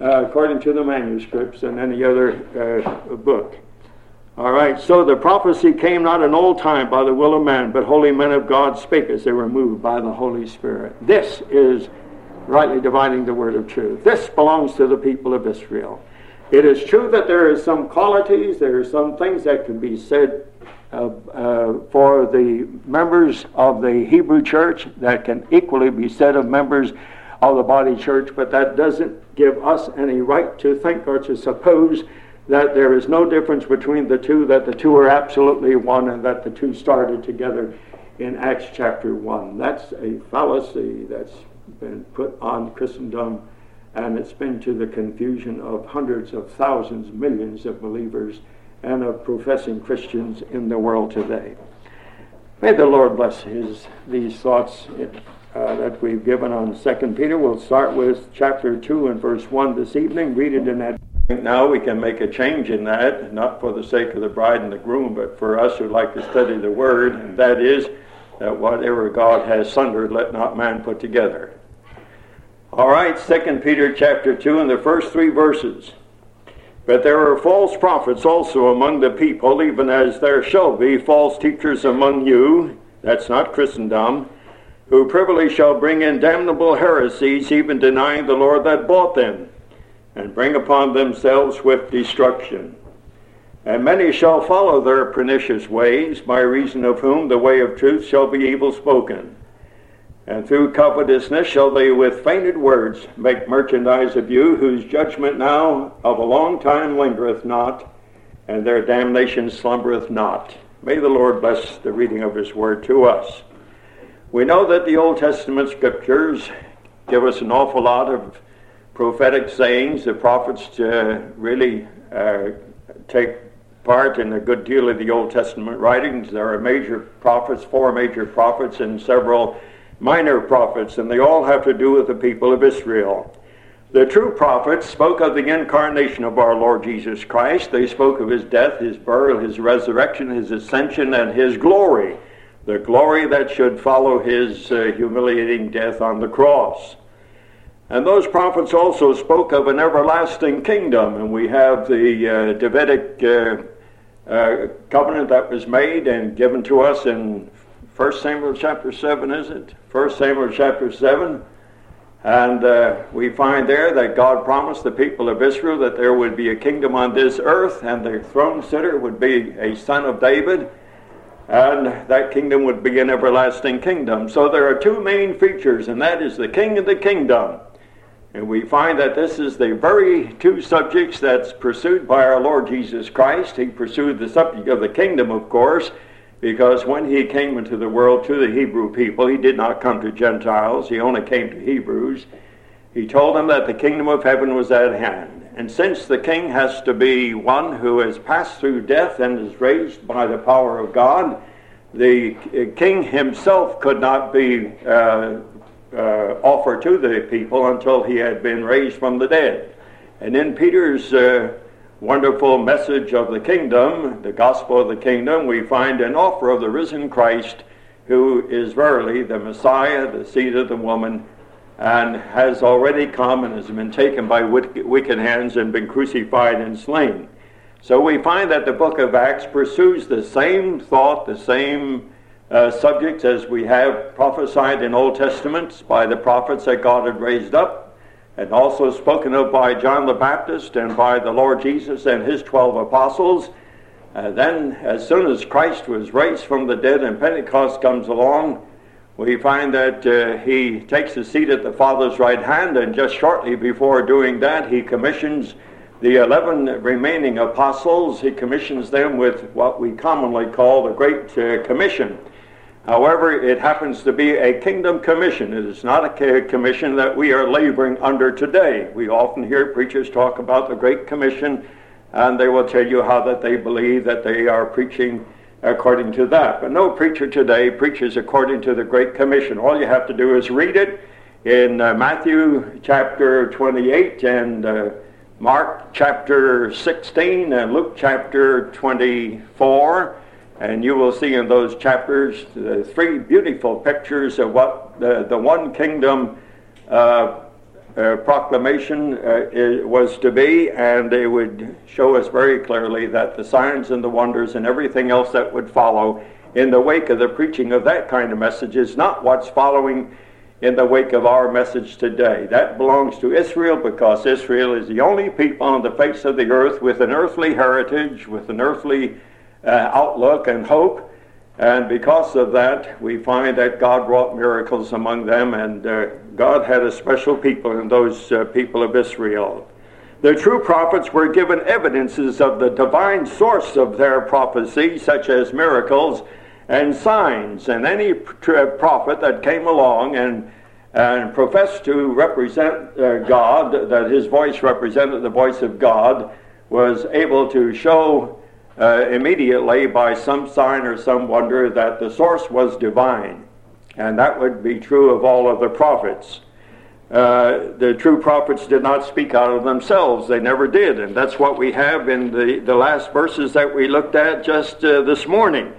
Speaker 1: uh, according to the manuscripts than any other uh, book. All right, so the prophecy came not in old time by the will of man, but holy men of God spake as they were moved by the Holy Spirit. This is rightly dividing the word of truth. This belongs to the people of Israel. It is true that there are some qualities, there are some things that can be said uh, uh, for the members of the Hebrew church that can equally be said of members of the body church, but that doesn't give us any right to think or to suppose that there is no difference between the two, that the two are absolutely one, and that the two started together in Acts chapter 1. That's a fallacy that's been put on Christendom, and it's been to the confusion of hundreds of thousands, millions of believers, and of professing Christians in the world today. May the Lord bless his, these thoughts uh, that we've given on 2 Peter. We'll start with chapter 2 and verse 1 this evening. Read it in that. Now we can make a change in that, not for the sake of the bride and the groom, but for us who like to study the Word, and that is that whatever God has sundered, let not man put together. All right, 2 Peter chapter 2 and the first three verses. But there are false prophets also among the people, even as there shall be false teachers among you. That's not Christendom. Who privily shall bring in damnable heresies, even denying the Lord that bought them, and bring upon themselves swift destruction. And many shall follow their pernicious ways, by reason of whom the way of truth shall be evil spoken. And through covetousness shall they with feigned words make merchandise of you, whose judgment now of a long time lingereth not, and their damnation slumbereth not. May the Lord bless the reading of his word to us. We know that the Old Testament scriptures give us an awful lot of prophetic sayings. The prophets uh, really uh, take part in a good deal of the Old Testament writings. There are major prophets, four major prophets, and several minor prophets, and they all have to do with the people of Israel. The true prophets spoke of the incarnation of our Lord Jesus Christ. They spoke of his death, his burial, his resurrection, his ascension, and his glory, the glory that should follow his uh, humiliating death on the cross. And those prophets also spoke of an everlasting kingdom, and we have the uh, Davidic uh, uh covenant that was made and given to us in 1 Samuel chapter 7, is it? 1 Samuel chapter 7. And uh, we find there that God promised the people of Israel that there would be a kingdom on this earth, and the throne sitter would be a son of David, and that kingdom would be an everlasting kingdom. So there are two main features, and that is the king and the kingdom. And we find that this is the very two subjects that's pursued by our Lord Jesus Christ. He pursued the subject of the kingdom, of course, because when he came into the world to the Hebrew people, he did not come to Gentiles, he only came to Hebrews. He told them that the kingdom of heaven was at hand. And since the king has to be one who has passed through death and is raised by the power of God, the king himself could not be uh, uh, offered to the people until he had been raised from the dead. And in Peter's uh, wonderful message of the kingdom, the gospel of the kingdom, we find an offer of the risen Christ, who is verily the Messiah, the seed of the woman, and has already come and has been taken by wicked hands and been crucified and slain. So we find that the book of Acts pursues the same thought, the same uh, subjects as we have prophesied in Old Testaments by the prophets that God had raised up and also spoken of by John the Baptist and by the Lord Jesus and his 12 apostles. Uh, then, as soon as Christ was raised from the dead and Pentecost comes along, we find that uh, he takes a seat at the Father's right hand, and just shortly before doing that, he commissions the 11 remaining apostles. He commissions them with what we commonly call the Great uh, Commission. However, it happens to be a kingdom commission. It is not a commission that we are laboring under today. We often hear preachers talk about the Great Commission, and they will tell you how that they believe that they are preaching according to that. But no preacher today preaches according to the Great Commission. All you have to do is read it in uh, Matthew chapter 28 and uh, Mark chapter 16 and Luke chapter 24 and you will see in those chapters the three beautiful pictures of what the, the one kingdom uh, uh, proclamation uh, was to be, and they would show us very clearly that the signs and the wonders and everything else that would follow in the wake of the preaching of that kind of message is not what's following in the wake of our message today. That belongs to Israel because Israel is the only people on the face of the earth with an earthly heritage, with an earthly outlook and hope. And because of that, we find that God wrought miracles among them, and uh, God had a special people in those uh, people of Israel. The true prophets were given evidences of the divine source of their prophecy, such as miracles and signs. And any prophet that came along and, and professed to represent uh, God, that his voice represented the voice of God, was able to show uh, immediately by some sign or some wonder that the source was divine. And that would be true of all of the prophets. Uh, the true prophets did not speak out of themselves. They never did. And that's what we have in the, the last verses that we looked at just uh, this morning.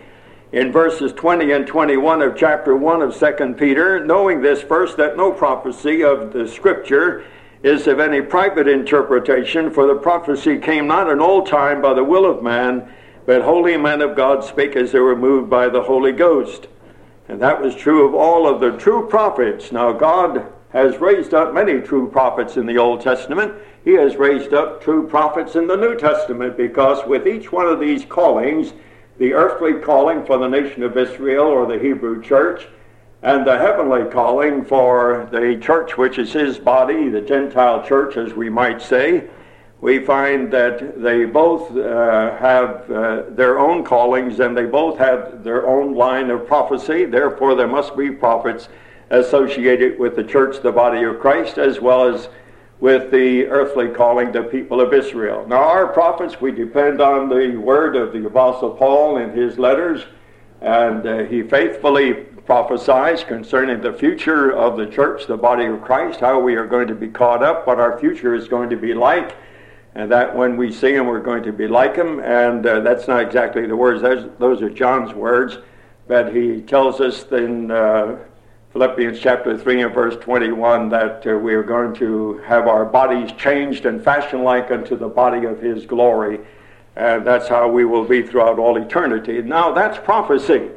Speaker 1: In verses 20 and 21 of chapter 1 of 2 Peter, knowing this first, that no prophecy of the Scripture is of any private interpretation, for the prophecy came not in old time by the will of man, but holy men of God spake as they were moved by the Holy Ghost. And that was true of all of the true prophets. Now, God has raised up many true prophets in the Old Testament. He has raised up true prophets in the New Testament because with each one of these callings, the earthly calling for the nation of Israel or the Hebrew church, and the heavenly calling for the church which is his body, the Gentile church, as we might say, we find that they both uh, have uh, their own callings and they both have their own line of prophecy. Therefore, there must be prophets associated with the church, the body of Christ, as well as with the earthly calling the people of Israel. Now, our prophets, we depend on the word of the Apostle Paul in his letters, and uh, he faithfully prophesies concerning the future of the church, the body of Christ, how we are going to be caught up, what our future is going to be like, and that when we see him, we're going to be like him. And uh, that's not exactly the words, those, those are John's words, but he tells us in. Uh, Philippians chapter 3 and verse 21 that uh, we are going to have our bodies changed and fashioned like unto the body of his glory. And that's how we will be throughout all eternity. Now, that's prophecy.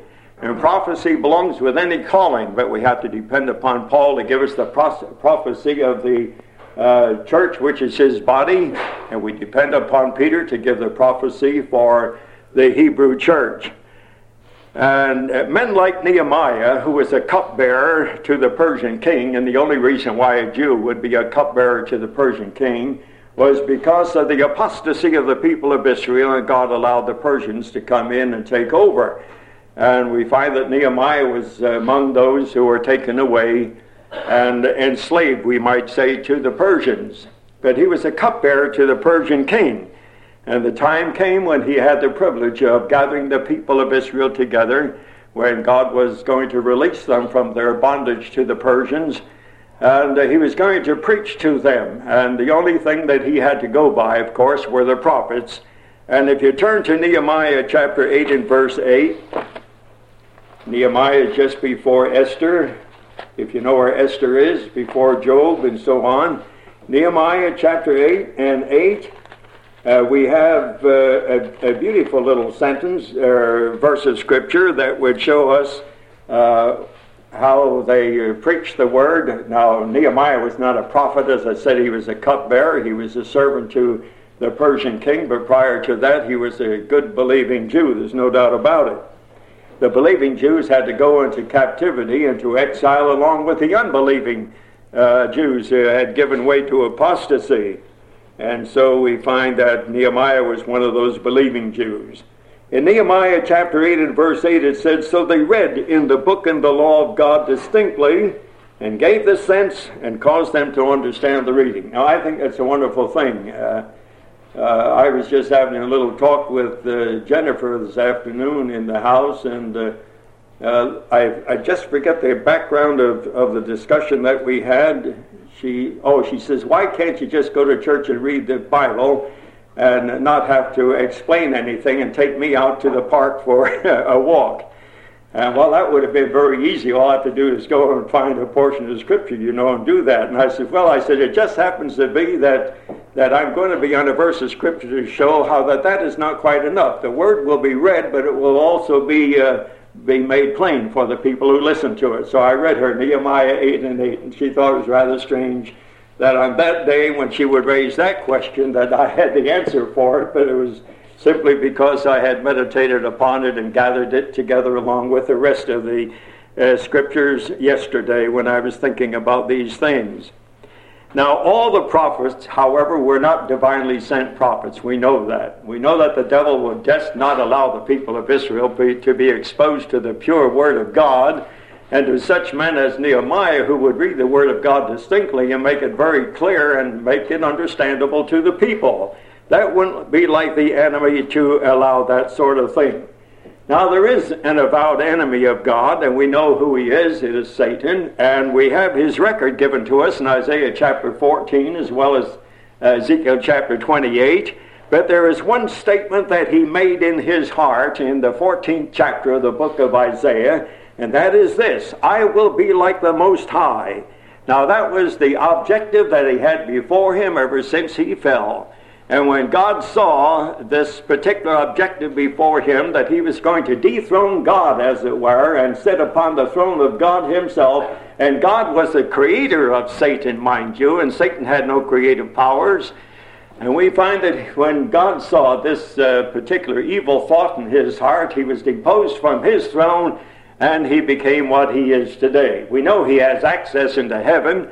Speaker 1: And prophecy belongs with any calling, but we have to depend upon Paul to give us the prophecy of the uh, church, which is his body, and we depend upon Peter to give the prophecy for the Hebrew church. And uh, men like Nehemiah, who was a cupbearer to the Persian king, and the only reason why a Jew would be a cupbearer to the Persian king was because of the apostasy of the people of Israel, and God allowed the Persians to come in and take over. And we find that Nehemiah was among those who were taken away and enslaved, we might say, to the Persians. But he was a cupbearer to the Persian king. And the time came when he had the privilege of gathering the people of Israel together when God was going to release them from their bondage to the Persians. And uh, he was going to preach to them. And the only thing that he had to go by, of course, were the prophets. And if you turn to Nehemiah chapter 8 and verse 8, Nehemiah just before Esther. If you know where Esther is, before Job and so on. Nehemiah chapter 8 and 8 uh, we have uh, a, a, beautiful little sentence or verse of scripture that would show us uh, how they preached the word. Now, Nehemiah was not a prophet. As I said, he was a cupbearer. He was a servant to the Persian king, but prior to that, he was a good believing Jew. There's no doubt about it. The believing Jews had to go into captivity, into exile, along with the unbelieving uh, Jews who had given way to apostasy. And so we find that Nehemiah was one of those believing Jews. In Nehemiah chapter 8 and verse 8, it said, So they read in the book and the law of God distinctly and gave the sense and caused them to understand the reading. Now, I think that's a wonderful thing. Uh, uh, I was just having a little talk with uh, Jennifer this afternoon in the house, and uh, uh, I, I, just forget the background of, of the discussion that we had she, oh, she says, why can't you just go to church and read the Bible and not have to explain anything and take me out to the park for a walk? And well, that would have been very easy. All I have to do is go and find a portion of Scripture, you know, and do that. And I said, well, I said, it just happens to be that, that I'm going to be on a verse of Scripture to show how that that is not quite enough. The Word will be read, but it will also be uh, be made plain for the people who listen to it. So I read her Nehemiah 8 and 8, and she thought it was rather strange that on that day when she would raise that question that I had the answer for it, but it was simply because I had meditated upon it and gathered it together along with the rest of the uh, scriptures yesterday when I was thinking about these things. Now, all the prophets, however, were not divinely sent prophets. We know that. We know that the devil would just not allow the people of Israel be, to be exposed to the pure word of God and to such men as Nehemiah who would read the word of God distinctly and make it very clear and make it understandable to the people. That wouldn't be like the enemy to allow that sort of thing. Now, there is an avowed enemy of God, and we know who he is. It is Satan, and we have his record given to us in Isaiah chapter 14 as well as uh, Ezekiel chapter 28. But there is one statement that he made in his heart in the 14th chapter of the book of Isaiah, and that is this I will be like the Most High. Now, that was the objective that he had before him ever since he fell. And when God saw this particular objective before him, that he was going to dethrone God, as it were, and sit upon the throne of God himself, and God was the creator of Satan, mind you, and Satan had no creative powers. And we find that when God saw this uh, particular evil thought in his heart, he was deposed from his throne and he became what he is today. We know he has access into heaven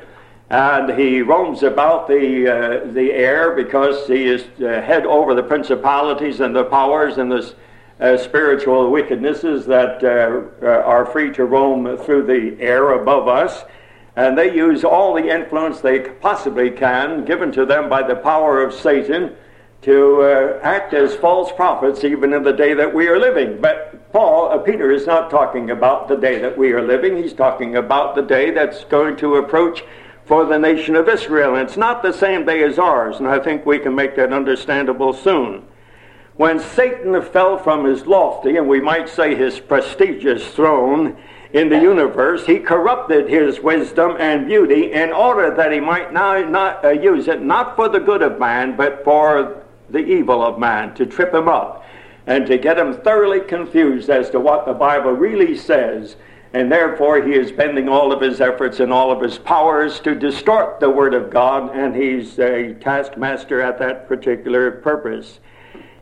Speaker 1: and he roams about the, uh, the air because he is uh, head over the principalities and the powers and the uh, spiritual wickednesses that uh, uh, are free to roam through the air above us. And they use all the influence they possibly can, given to them by the power of Satan, to uh, act as false prophets even in the day that we are living. But Paul, Peter is not talking about the day that we are living. He's talking about the day that's going to approach for the nation of Israel. And it's not the same day as ours, and I think we can make that understandable soon. When Satan fell from his lofty, and we might say his prestigious throne in the universe, he corrupted his wisdom and beauty in order that he might now not uh, use it not for the good of man, but for the evil of man, to trip him up and to get him thoroughly confused as to what the Bible really says and therefore he is bending all of his efforts and all of his powers to distort the Word of God, and he's a taskmaster at that particular purpose.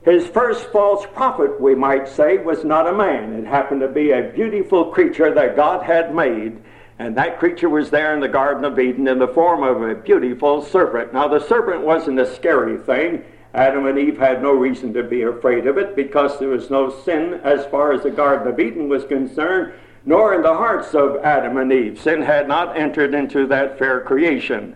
Speaker 1: His first false prophet, we might say, was not a man. It happened to be a beautiful creature that God had made, and that creature was there in the Garden of Eden in the form of a beautiful serpent. Now, the serpent wasn't a scary thing. Adam and Eve had no reason to be afraid of it because there was no sin as far as the Garden of Eden was concerned nor in the hearts of Adam and Eve. Sin had not entered into that fair creation.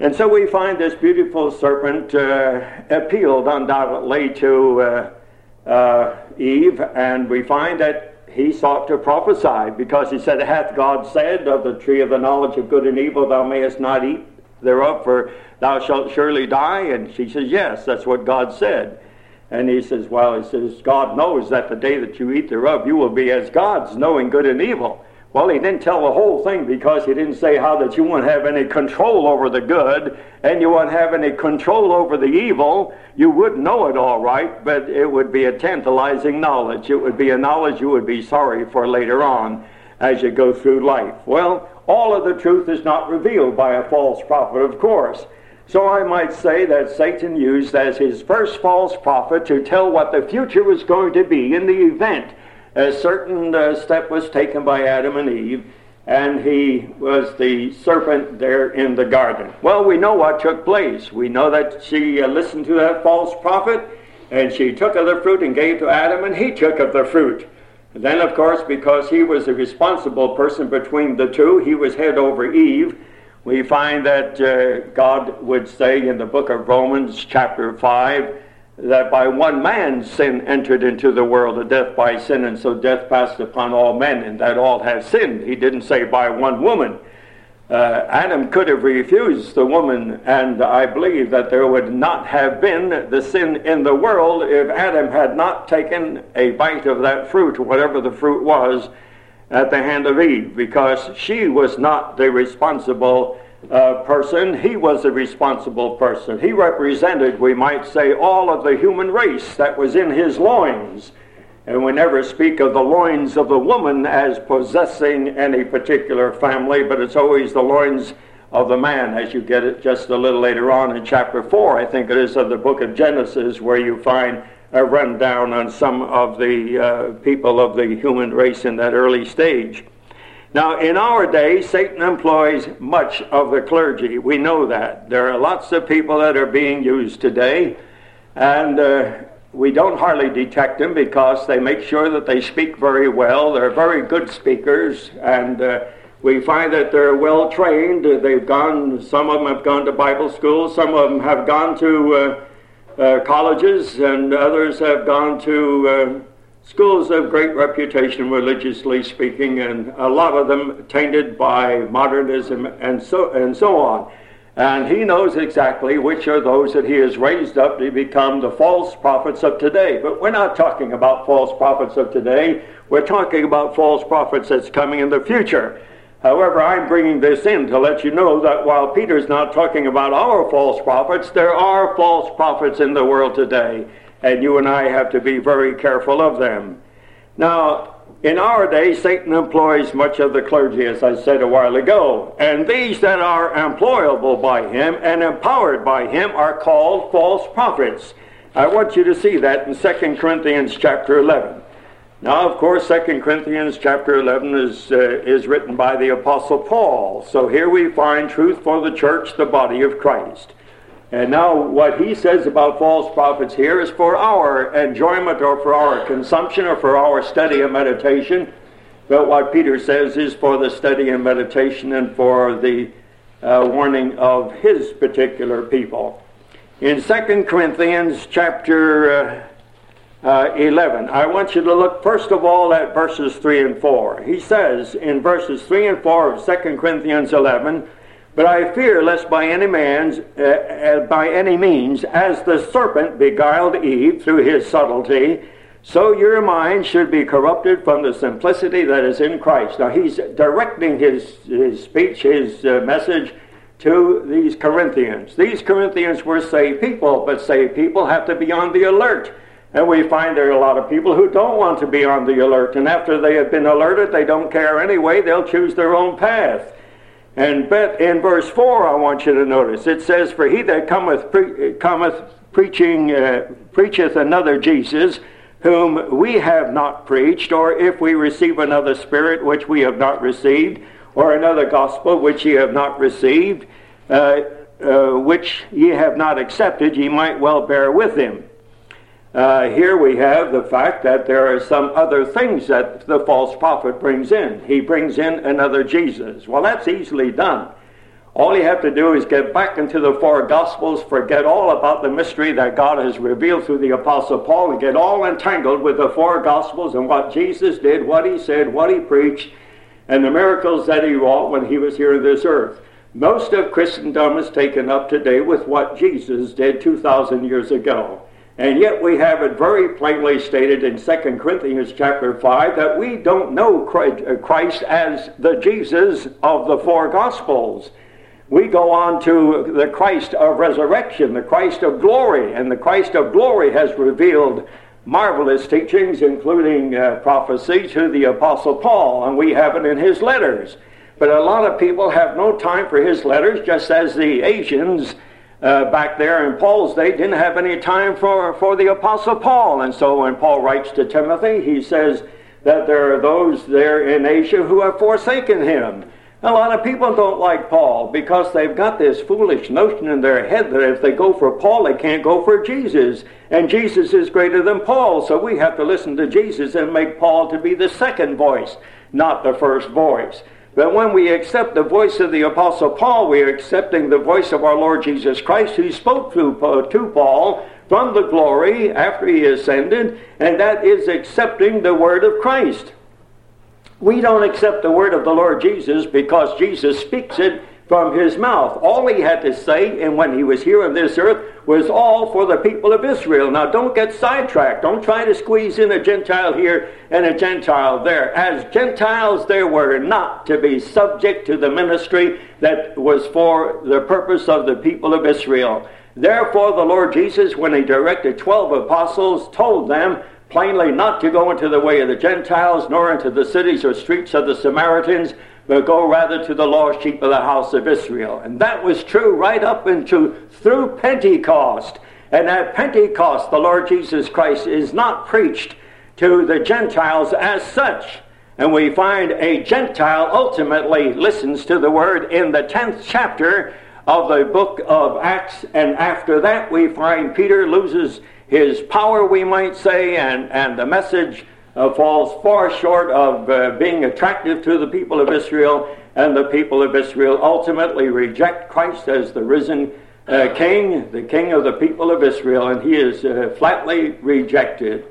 Speaker 1: And so we find this beautiful serpent uh, appealed undoubtedly to uh, uh, Eve, and we find that he sought to prophesy because he said, Hath God said, Of the tree of the knowledge of good and evil thou mayest not eat thereof, for thou shalt surely die? And she says, Yes, that's what God said. And he says, Well, he says, God knows that the day that you eat thereof, you will be as gods, knowing good and evil. Well, he didn't tell the whole thing because he didn't say how that you won't have any control over the good and you won't have any control over the evil. You would know it all right, but it would be a tantalizing knowledge. It would be a knowledge you would be sorry for later on as you go through life. Well, all of the truth is not revealed by a false prophet, of course. So I might say that Satan used as his first false prophet to tell what the future was going to be in the event a certain uh, step was taken by Adam and Eve, and he was the serpent there in the garden. Well, we know what took place. We know that she uh, listened to that false prophet, and she took of the fruit and gave to Adam, and he took of the fruit. Then, of course, because he was the responsible person between the two, he was head over Eve we find that uh, God would say in the book of Romans, chapter 5, that by one man sin entered into the world, and death by sin, and so death passed upon all men, and that all have sinned. He didn't say by one woman. Uh, Adam could have refused the woman, and I believe that there would not have been the sin in the world if Adam had not taken a bite of that fruit, whatever the fruit was, at the hand of Eve because she was not the responsible uh, person. He was the responsible person. He represented, we might say, all of the human race that was in his loins. And we never speak of the loins of the woman as possessing any particular family, but it's always the loins of the man, as you get it just a little later on in chapter 4, I think it is, of the book of Genesis, where you find a rundown on some of the uh, people of the human race in that early stage. Now, in our day, Satan employs much of the clergy. We know that. There are lots of people that are being used today, and uh, we don't hardly detect them because they make sure that they speak very well. They're very good speakers, and uh, we find that they're well trained. They've gone, some of them have gone to Bible school, some of them have gone to uh, colleges, and others have gone to uh, schools of great reputation, religiously speaking, and a lot of them tainted by modernism and so and so on. And he knows exactly which are those that he has raised up to become the false prophets of today. But we're not talking about false prophets of today. We're talking about false prophets that's coming in the future. However, I'm bringing this in to let you know that while Peter's not talking about our false prophets, there are false prophets in the world today, and you and I have to be very careful of them. Now, in our day, Satan employs much of the clergy, as I said a while ago, and these that are employable by him and empowered by him are called false prophets. I want you to see that in 2 Corinthians chapter 11. Now, of course, 2 Corinthians chapter 11 is, uh, is written by the Apostle Paul. So here we find truth for the church, the body of Christ. And now, what he says about false prophets here is for our enjoyment or for our consumption or for our study and meditation. But what Peter says is for the study and meditation and for the uh, warning of his particular people. In 2 Corinthians chapter uh, uh, 11. I want you to look first of all at verses 3 and 4. He says in verses 3 and 4 of 2 Corinthians 11, But I fear lest by any, man's, uh, uh, by any means, as the serpent beguiled Eve through his subtlety, so your mind should be corrupted from the simplicity that is in Christ. Now he's directing his, his speech, his uh, message, to these Corinthians. These Corinthians were saved people, but saved people have to be on the alert and we find there are a lot of people who don't want to be on the alert. And after they have been alerted, they don't care anyway. They'll choose their own path. And but in verse 4, I want you to notice, it says, For he that cometh, pre- cometh preaching, uh, preacheth another Jesus, whom we have not preached, or if we receive another spirit which we have not received, or another gospel which ye have not received, uh, uh, which ye have not accepted, ye might well bear with him. Uh, here we have the fact that there are some other things that the false prophet brings in. He brings in another Jesus. Well, that's easily done. All you have to do is get back into the four Gospels, forget all about the mystery that God has revealed through the Apostle Paul, and get all entangled with the four Gospels and what Jesus did, what he said, what he preached, and the miracles that he wrought when he was here on this earth. Most of Christendom is taken up today with what Jesus did 2,000 years ago. And yet we have it very plainly stated in 2 Corinthians chapter 5 that we don't know uh, Christ as the Jesus of the four Gospels. We go on to the Christ of resurrection, the Christ of glory, and the Christ of glory has revealed marvelous teachings, including uh, prophecy, to the Apostle Paul, and we have it in his letters. But a lot of people have no time for his letters, just as the Asians uh, back there in Paul's day didn't have any time for, for the Apostle Paul. And so when Paul writes to Timothy, he says that there are those there in Asia who have forsaken him. A lot of people don't like Paul because they've got this foolish notion in their head that if they go for Paul, they can't go for Jesus. And Jesus is greater than Paul, so we have to listen to Jesus and make Paul to be the second voice, not the first voice. But when we accept the voice of the Apostle Paul, we are accepting the voice of our Lord Jesus Christ, who spoke to, to Paul from the glory after he ascended, and that is accepting the word of Christ. We don't accept the word of the Lord Jesus because Jesus speaks it from his mouth. All he had to say, and when he was here on this earth, was all for the people of Israel. Now, don't get sidetracked. Don't try to squeeze in a Gentile here and a Gentile there. As Gentiles, they were not to be subject to the ministry that was for the purpose of the people of Israel. Therefore, the Lord Jesus, when he directed 12 apostles, told them plainly not to go into the way of the Gentiles, nor into the cities or streets of the Samaritans, but go rather to the lost sheep of the house of Israel. And that was true right up into through Pentecost. And at Pentecost, the Lord Jesus Christ is not preached to the Gentiles as such. And we find a Gentile ultimately listens to the word in the 10th chapter of the book of Acts. And after that, we find Peter loses his power, we might say, and, and the message uh, falls far short of uh, being attractive to the people of Israel, and the people of Israel ultimately reject Christ as the risen uh, king, the king of the people of Israel, and he is uh, flatly rejected.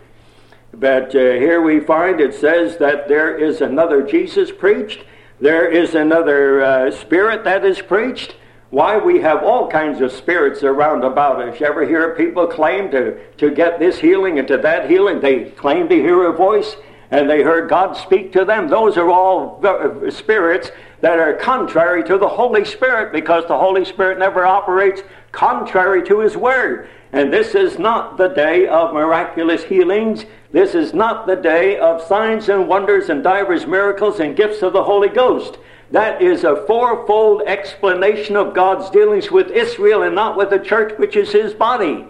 Speaker 1: But uh, here we find it says that there is another Jesus preached, there is another uh, spirit that is preached. Why we have all kinds of spirits around about us. You ever hear people claim to, to get this healing and to that healing? They claim to hear a voice and they heard God speak to them. Those are all uh, spirits that are contrary to the Holy Spirit because the Holy Spirit never operates contrary to His Word. And this is not the day of miraculous healings. This is not the day of signs and wonders and divers miracles and gifts of the Holy Ghost. That is a fourfold explanation of God's dealings with Israel and not with the church, which is His body.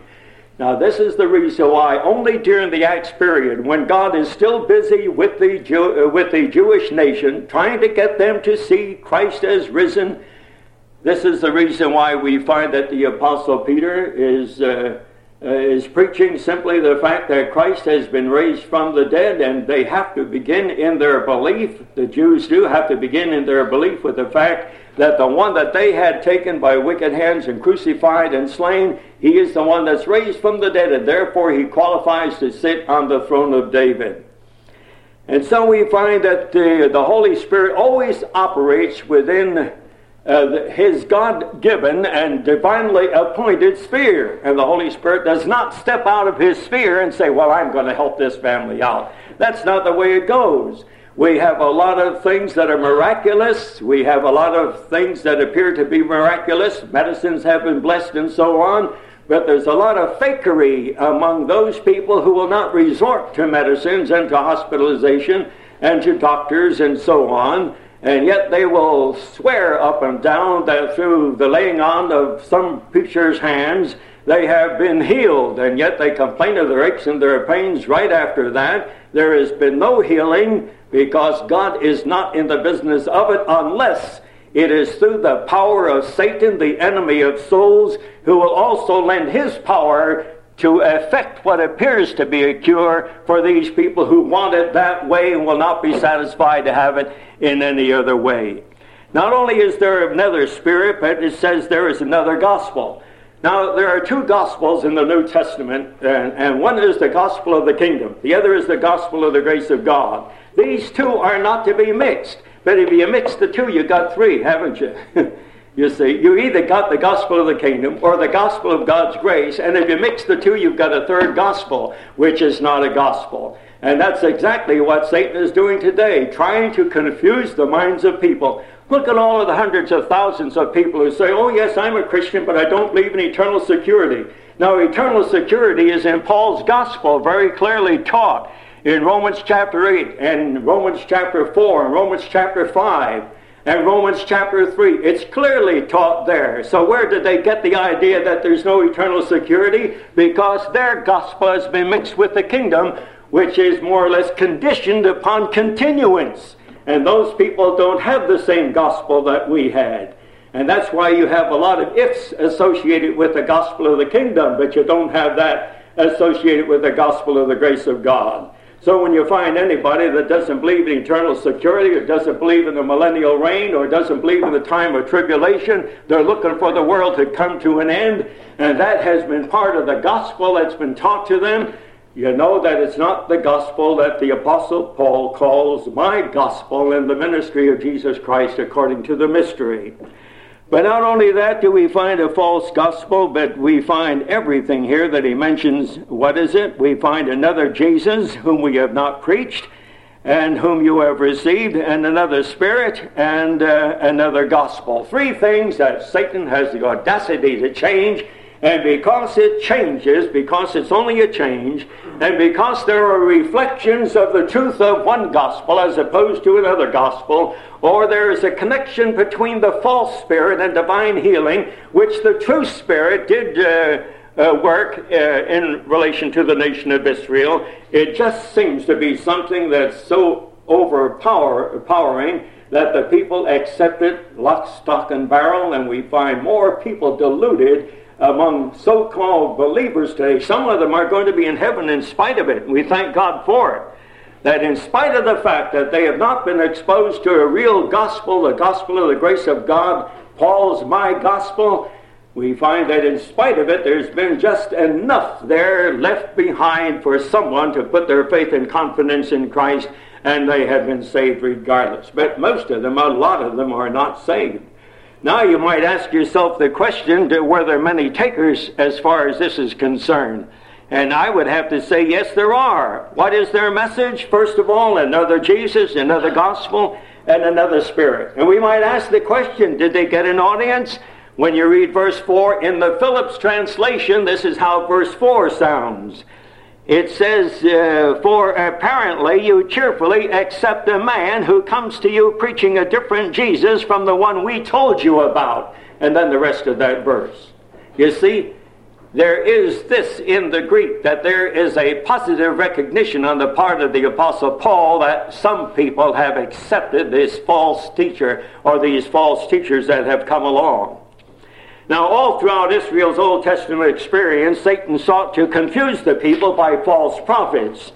Speaker 1: Now, this is the reason why only during the Acts period, when God is still busy with the, Jew, uh, with the Jewish nation, trying to get them to see Christ as risen, this is the reason why we find that the Apostle Peter is, uh, uh, is preaching simply the fact that Christ has been raised from the dead, and they have to begin in their belief, the Jews do have to begin in their belief with the fact that the one that they had taken by wicked hands and crucified and slain, he is the one that's raised from the dead, and therefore he qualifies to sit on the throne of David. And so we find that the, the Holy Spirit always operates within uh, his God given and divinely appointed sphere. And the Holy Spirit does not step out of his sphere and say, Well, I'm going to help this family out. That's not the way it goes. We have a lot of things that are miraculous. We have a lot of things that appear to be miraculous. Medicines have been blessed and so on. But there's a lot of fakery among those people who will not resort to medicines and to hospitalization and to doctors and so on. And yet they will swear up and down that through the laying on of some preacher's hands they have been healed. And yet they complain of their aches and their pains right after that. There has been no healing because God is not in the business of it unless it is through the power of Satan, the enemy of souls, who will also lend his power to effect what appears to be a cure for these people who want it that way and will not be satisfied to have it in any other way. Not only is there another spirit, but it says there is another gospel. Now, there are two gospels in the New Testament, and, and, one is the gospel of the kingdom, the other is the gospel of the grace of God. These two are not to be mixed. But if you mix the two, you've got three, haven't you? you see, you either got the gospel of the kingdom or the gospel of God's grace, and if you mix the two, you've got a third gospel, which is not a gospel. And that's exactly what Satan is doing today, trying to confuse the minds of people. Look at all of the hundreds of thousands of people who say, Oh, yes, I'm a Christian, but I don't believe in eternal security. Now, eternal security is in Paul's gospel, very clearly taught in Romans chapter 8 and Romans chapter 4 and Romans chapter 5 and Romans chapter 3. It's clearly taught there. So, where did they get the idea that there's no eternal security? Because their gospel has been mixed with the kingdom, which is more or less conditioned upon continuance. And those people don't have the same gospel that we had. And that's why you have a lot of ifs associated with the gospel of the kingdom, but you don't have that associated with the gospel of the grace of God. So when you find anybody that doesn't believe in eternal security or doesn't believe in the millennial reign or doesn't believe in the time of tribulation, they're looking for the world to come to an end. And that has been part of the gospel that's been taught to them. You know that it's not the gospel that the Apostle Paul calls my gospel in the ministry of Jesus Christ according to the mystery. But not only that do we find a false gospel, but we find everything here that he mentions. What is it? We find another Jesus whom we have not preached and whom you have received, and another spirit and uh, another gospel. Three things that Satan has the audacity to change and because it changes, because it's only a change, and because there are reflections of the truth of one gospel as opposed to another gospel, or there is a connection between the false spirit and divine healing, which the true spirit did uh, uh, work uh, in relation to the nation of Israel, it just seems to be something that's so overpowering that the people accept it lock, stock, and barrel, and we find more people deluded among so called believers today. Some of them are going to be in heaven in spite of it. We thank God for it. That in spite of the fact that they have not been exposed to a real gospel, the gospel of the grace of God, Paul's my gospel, we find that in spite of it, there's been just enough there left behind for someone to put their faith and confidence in Christ, and they have been saved regardless. But most of them, a lot of them, are not saved. Now you might ask yourself the question, were there many takers as far as this is concerned? And I would have to say, yes, there are. What is their message? First of all, another Jesus, another gospel, and another spirit. And we might ask the question, did they get an audience? When you read verse 4 in the Phillips translation, this is how verse 4 sounds. It says, uh, For apparently you cheerfully accept a man who comes to you preaching a different Jesus from the one we told you about. And then the rest of that verse. You see, there is this in the Greek that there is a positive recognition on the part of the Apostle Paul that some people have accepted this false teacher or these false teachers that have come along. Now, all throughout Israel's Old Testament experience, Satan sought to confuse the people by false prophets.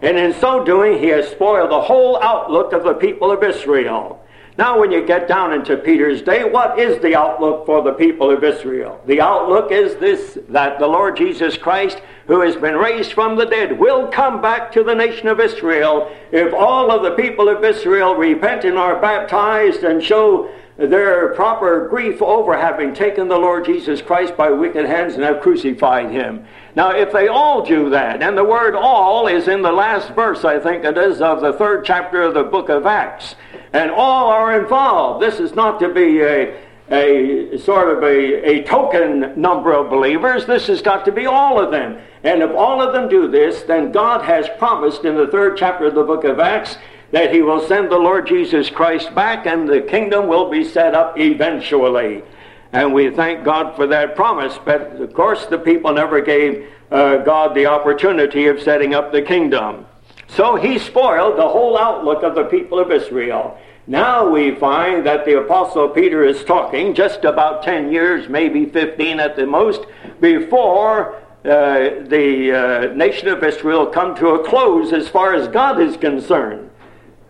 Speaker 1: And in so doing, he has spoiled the whole outlook of the people of Israel. Now, when you get down into Peter's day, what is the outlook for the people of Israel? The outlook is this that the Lord Jesus Christ, who has been raised from the dead, will come back to the nation of Israel if all of the people of Israel repent and are baptized and show their proper grief over having taken the Lord Jesus Christ by wicked hands and have crucified him. Now, if they all do that, and the word all is in the last verse, I think it is, of the third chapter of the book of Acts, and all are involved. This is not to be a, a sort of a, a token number of believers. This has got to be all of them. And if all of them do this, then God has promised in the third chapter of the book of Acts that he will send the Lord Jesus Christ back and the kingdom will be set up eventually. And we thank God for that promise. But of course, the people never gave uh, God the opportunity of setting up the kingdom. So he spoiled the whole outlook of the people of Israel. Now we find that the Apostle Peter is talking just about 10 years, maybe 15 at the most, before uh, the uh, nation of Israel come to a close as far as God is concerned.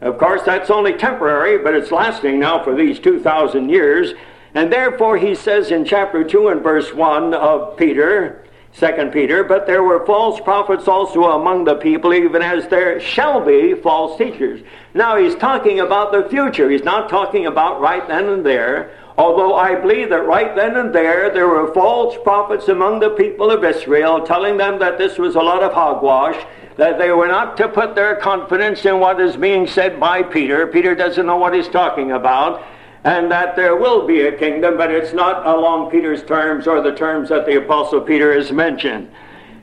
Speaker 1: Of course, that's only temporary, but it's lasting now for these 2,000 years. And therefore, he says in chapter 2 and verse 1 of Peter, 2 Peter, but there were false prophets also among the people, even as there shall be false teachers. Now, he's talking about the future. He's not talking about right then and there. Although I believe that right then and there, there were false prophets among the people of Israel telling them that this was a lot of hogwash that they were not to put their confidence in what is being said by Peter. Peter doesn't know what he's talking about. And that there will be a kingdom, but it's not along Peter's terms or the terms that the Apostle Peter has mentioned.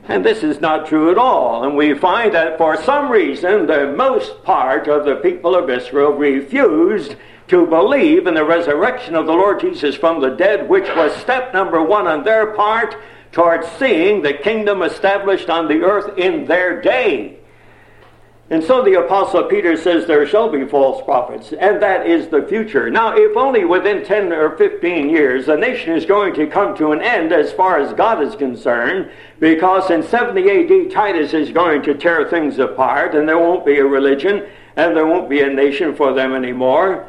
Speaker 1: And this is not true at all. And we find that for some reason, the most part of the people of Israel refused to believe in the resurrection of the Lord Jesus from the dead, which was step number one on their part towards seeing the kingdom established on the earth in their day. And so the Apostle Peter says there shall be false prophets, and that is the future. Now, if only within 10 or 15 years the nation is going to come to an end as far as God is concerned, because in 70 AD Titus is going to tear things apart, and there won't be a religion, and there won't be a nation for them anymore.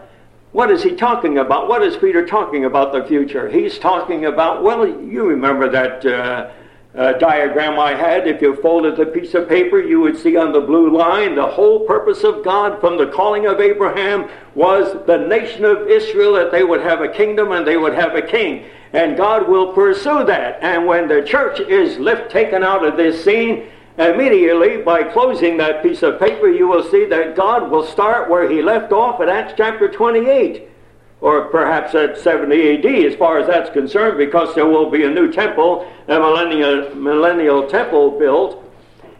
Speaker 1: What is he talking about? What is Peter talking about the future? He's talking about, well, you remember that uh, uh, diagram I had. If you folded the piece of paper, you would see on the blue line the whole purpose of God from the calling of Abraham was the nation of Israel, that they would have a kingdom and they would have a king. And God will pursue that. And when the church is lift, taken out of this scene, Immediately, by closing that piece of paper, you will see that God will start where he left off at Acts chapter 28, or perhaps at 70 AD, as far as that's concerned, because there will be a new temple, a millennial, millennial temple built.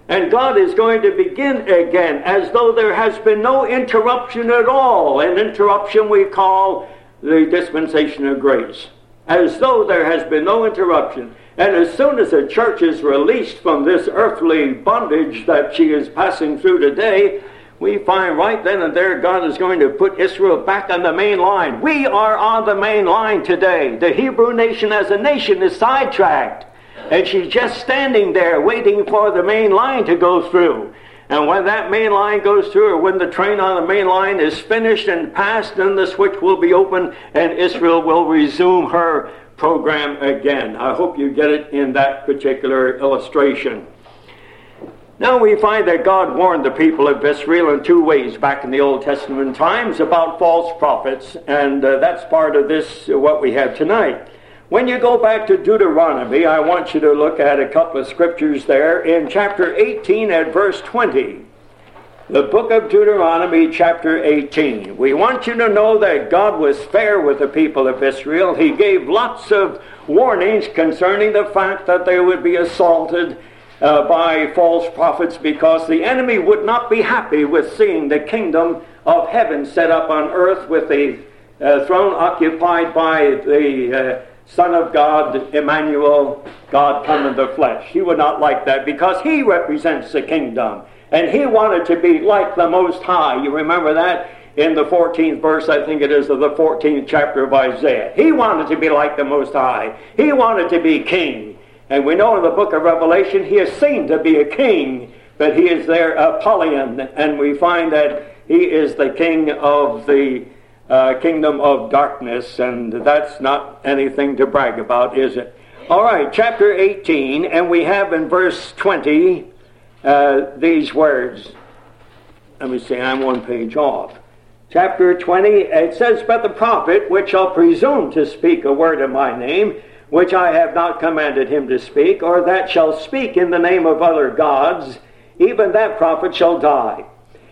Speaker 1: And God is going to begin again as though there has been no interruption at all. An interruption we call the dispensation of grace. As though there has been no interruption. And as soon as a church is released from this earthly bondage that she is passing through today, we find right then and there God is going to put Israel back on the main line. We are on the main line today. The Hebrew nation as a nation is sidetracked. And she's just standing there waiting for the main line to go through. And when that main line goes through, or when the train on the main line is finished and passed, then the switch will be open and Israel will resume her program again. I hope you get it in that particular illustration. Now we find that God warned the people of Israel in two ways back in the Old Testament times about false prophets, and uh, that's part of this, uh, what we have tonight. When you go back to Deuteronomy, I want you to look at a couple of scriptures there in chapter 18 at verse 20. The book of Deuteronomy, chapter 18. We want you to know that God was fair with the people of Israel. He gave lots of warnings concerning the fact that they would be assaulted uh, by false prophets because the enemy would not be happy with seeing the kingdom of heaven set up on earth with the uh, throne occupied by the uh, Son of God, Emmanuel, God come in the flesh. He would not like that because he represents the kingdom. And he wanted to be like the Most High. You remember that? in the 14th verse, I think it is, of the 14th chapter of Isaiah. He wanted to be like the Most High. He wanted to be king. And we know in the book of Revelation he is seen to be a king, but he is there Apollyon, and we find that he is the king of the uh, kingdom of darkness, and that's not anything to brag about, is it? All right, chapter 18, and we have in verse 20 uh, these words. Let me see, I'm one page off. Chapter 20, it says, But the prophet, which shall presume to speak a word in my name, which I have not commanded him to speak, or that shall speak in the name of other gods, even that prophet shall die.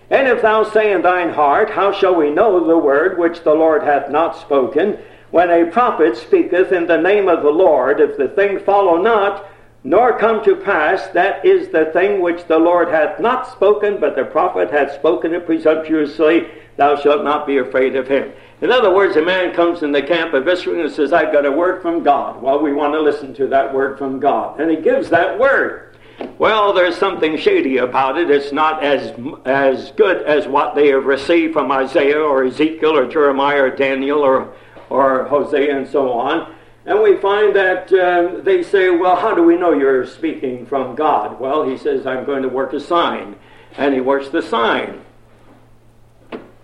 Speaker 1: And if thou say in thine heart, How shall we know the word which the Lord hath not spoken? When a prophet speaketh in the name of the Lord, if the thing follow not, nor come to pass, that is the thing which the Lord hath not spoken, but the prophet hath spoken it presumptuously, thou shalt not be afraid of him. In other words, a man comes in the camp of Israel and says, I've got a word from God. Well, we want to listen to that word from God. And he gives that word. Well, there's something shady about it. It's not as, as good as what they have received from Isaiah or Ezekiel or Jeremiah or Daniel or, or Hosea and so on. And we find that um, they say, Well, how do we know you're speaking from God? Well, he says, I'm going to work a sign. And he works the sign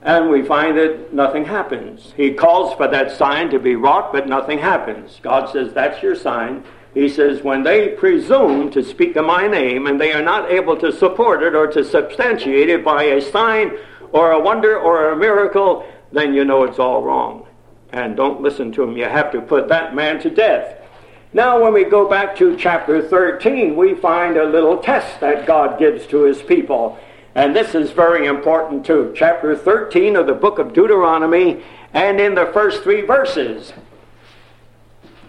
Speaker 1: and we find that nothing happens. He calls for that sign to be wrought, but nothing happens. God says, That's your sign. He says, When they presume to speak in my name and they are not able to support it or to substantiate it by a sign or a wonder or a miracle, then you know it's all wrong. And don't listen to him. You have to put that man to death. Now, when we go back to chapter 13, we find a little test that God gives to his people. And this is very important too. Chapter 13 of the book of Deuteronomy, and in the first three verses.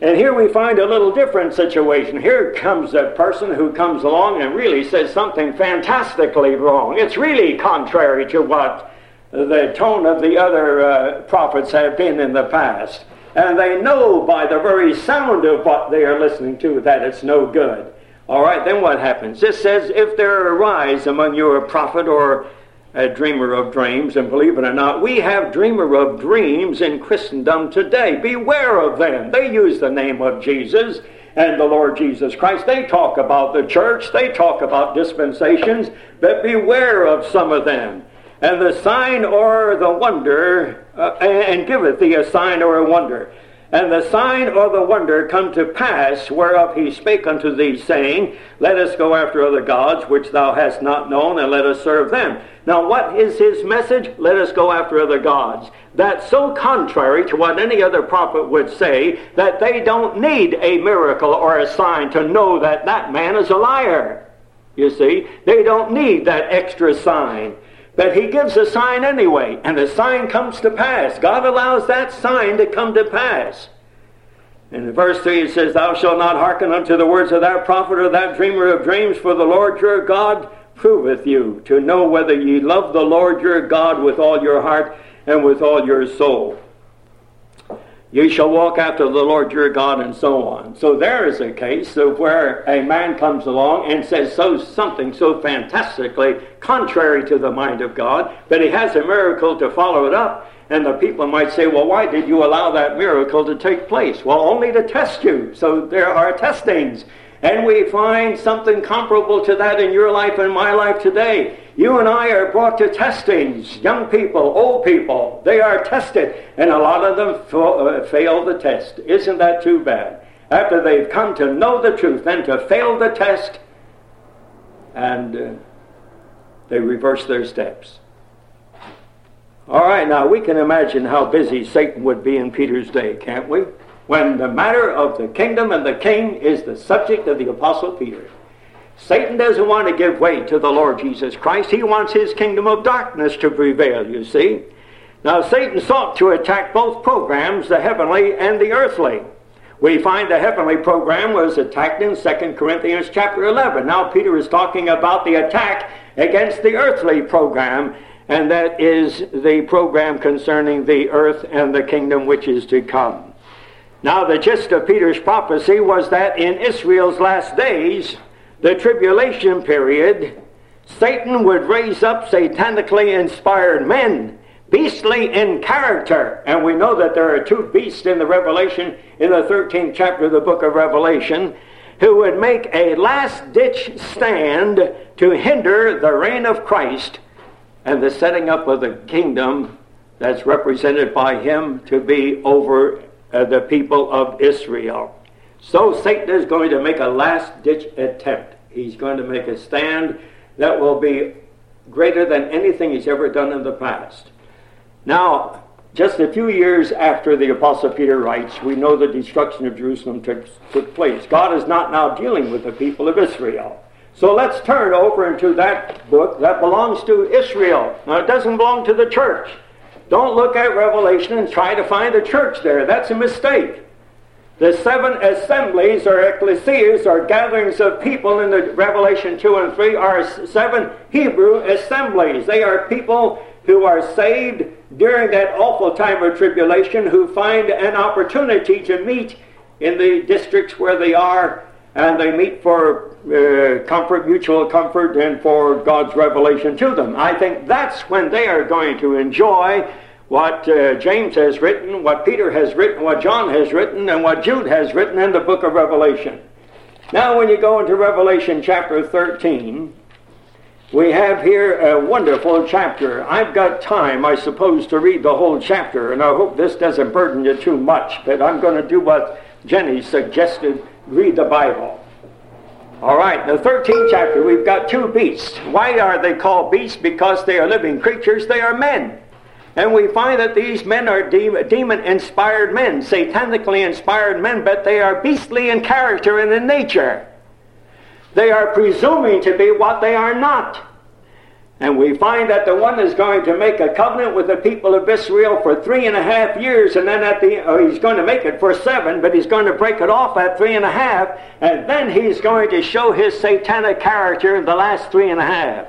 Speaker 1: And here we find a little different situation. Here comes a person who comes along and really says something fantastically wrong. It's really contrary to what the tone of the other uh, prophets have been in the past. And they know by the very sound of what they are listening to that it's no good. All right, then what happens? This says, if there arise among you a prophet or a dreamer of dreams, and believe it or not, we have dreamer of dreams in Christendom today. Beware of them. They use the name of Jesus and the Lord Jesus Christ. They talk about the church, they talk about dispensations, but beware of some of them. And the sign or the wonder, uh, and giveth thee a sign or a wonder. And the sign or the wonder come to pass whereof he spake unto thee, saying, Let us go after other gods which thou hast not known, and let us serve them. Now, what is his message? Let us go after other gods. That's so contrary to what any other prophet would say that they don't need a miracle or a sign to know that that man is a liar. You see, they don't need that extra sign. But he gives a sign anyway, and the sign comes to pass. God allows that sign to come to pass. In verse 3 it says, Thou shalt not hearken unto the words of that prophet or that dreamer of dreams, for the Lord your God proveth you to know whether ye love the Lord your God with all your heart and with all your soul. You shall walk after the Lord your God, and so on. So there is a case of where a man comes along and says so something so fantastically contrary to the mind of God, that he has a miracle to follow it up. And the people might say, well, why did you allow that miracle to take place? Well, only to test you. So there are testings. And we find something comparable to that in your life and my life today. You and I are brought to testings. Young people, old people, they are tested. And a lot of them uh, fail the test. Isn't that too bad? After they've come to know the truth, then to fail the test, and uh, they reverse their steps. All right, now we can imagine how busy Satan would be in Peter's day, can't we? When the matter of the kingdom and the king is the subject of the Apostle Peter. Satan doesn't want to give way to the Lord Jesus Christ. He wants his kingdom of darkness to prevail, you see. Now, Satan sought to attack both programs, the heavenly and the earthly. We find the heavenly program was attacked in 2 Corinthians chapter 11. Now, Peter is talking about the attack against the earthly program and that is the program concerning the earth and the kingdom which is to come. Now, the gist of Peter's prophecy was that in Israel's last days, the tribulation period, Satan would raise up satanically inspired men, beastly in character. And we know that there are two beasts in the Revelation, in the 13th chapter of the book of Revelation, who would make a last ditch stand to hinder the reign of Christ and the setting up of the kingdom that's represented by him to be over uh, the people of Israel. So Satan is going to make a last ditch attempt. He's going to make a stand that will be greater than anything he's ever done in the past. Now, just a few years after the Apostle Peter writes, we know the destruction of Jerusalem took, took place. God is not now dealing with the people of Israel. So let's turn over into that book that belongs to Israel. Now, it doesn't belong to the church. Don't look at Revelation and try to find a church there. That's a mistake. The seven assemblies or ecclesias or gatherings of people in the Revelation 2 and 3 are seven Hebrew assemblies. They are people who are saved during that awful time of tribulation who find an opportunity to meet in the districts where they are and they meet for uh, comfort, mutual comfort, and for God's revelation to them. I think that's when they are going to enjoy what uh, James has written, what Peter has written, what John has written, and what Jude has written in the book of Revelation. Now, when you go into Revelation chapter 13, we have here a wonderful chapter. I've got time, I suppose, to read the whole chapter, and I hope this doesn't burden you too much, but I'm going to do what Jenny suggested read the Bible. All right, the 13th chapter, we've got two beasts. Why are they called beasts? Because they are living creatures, they are men. And we find that these men are demon inspired men, satanically inspired men, but they are beastly in character and in nature. They are presuming to be what they are not. And we find that the one is going to make a covenant with the people of Israel for three and a half years, and then at the oh, he's going to make it for seven, but he's going to break it off at three and a half, and then he's going to show his satanic character in the last three and a half.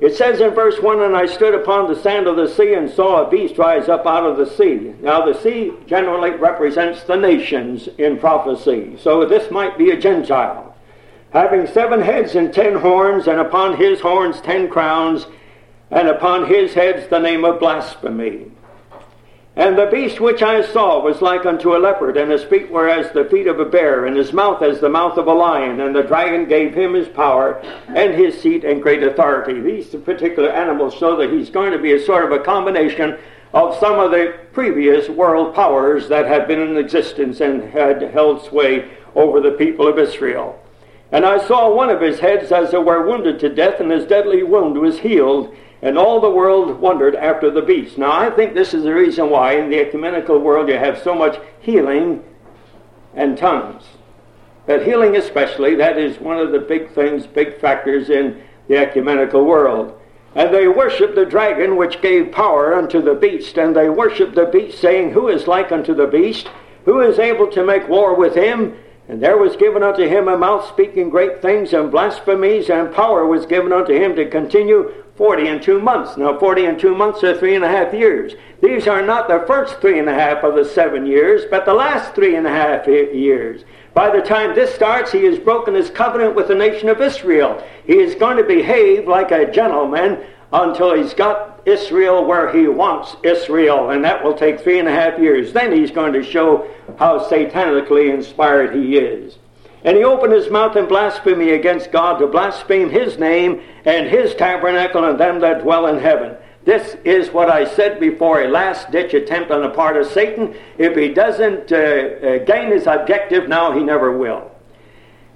Speaker 1: It says in verse 1 And I stood upon the sand of the sea and saw a beast rise up out of the sea. Now, the sea generally represents the nations in prophecy, so this might be a Gentile having seven heads and ten horns, and upon his horns ten crowns, and upon his heads the name of blasphemy. And the beast which I saw was like unto a leopard, and his feet were as the feet of a bear, and his mouth as the mouth of a lion. And the dragon gave him his power and his seat and great authority. These particular animals show that he's going to be a sort of a combination of some of the previous world powers that had been in existence and had held sway over the people of Israel. And I saw one of his heads as it were wounded to death, and his deadly wound was healed, and all the world wondered after the beast. Now, I think this is the reason why in the ecumenical world you have so much healing and tongues. But healing, especially, that is one of the big things, big factors in the ecumenical world. And they worship the dragon which gave power unto the beast, and they worship the beast, saying, Who is like unto the beast? Who is able to make war with him? And there was given unto him a mouth speaking great things and blasphemies, and power was given unto him to continue forty and two months. Now, forty and two months are three and a half years. These are not the first three and a half of the seven years, but the last three and a half years. By the time this starts, he has broken his covenant with the nation of Israel. He is going to behave like a gentleman until he's got Israel where he wants Israel, and that will take three and a half years. Then he's going to show how satanically inspired he is. And he opened his mouth in blasphemy against God to blaspheme his name and his tabernacle and them that dwell in heaven. This is what I said before a last ditch attempt on the part of Satan. If he doesn't uh, uh, gain his objective now, he never will.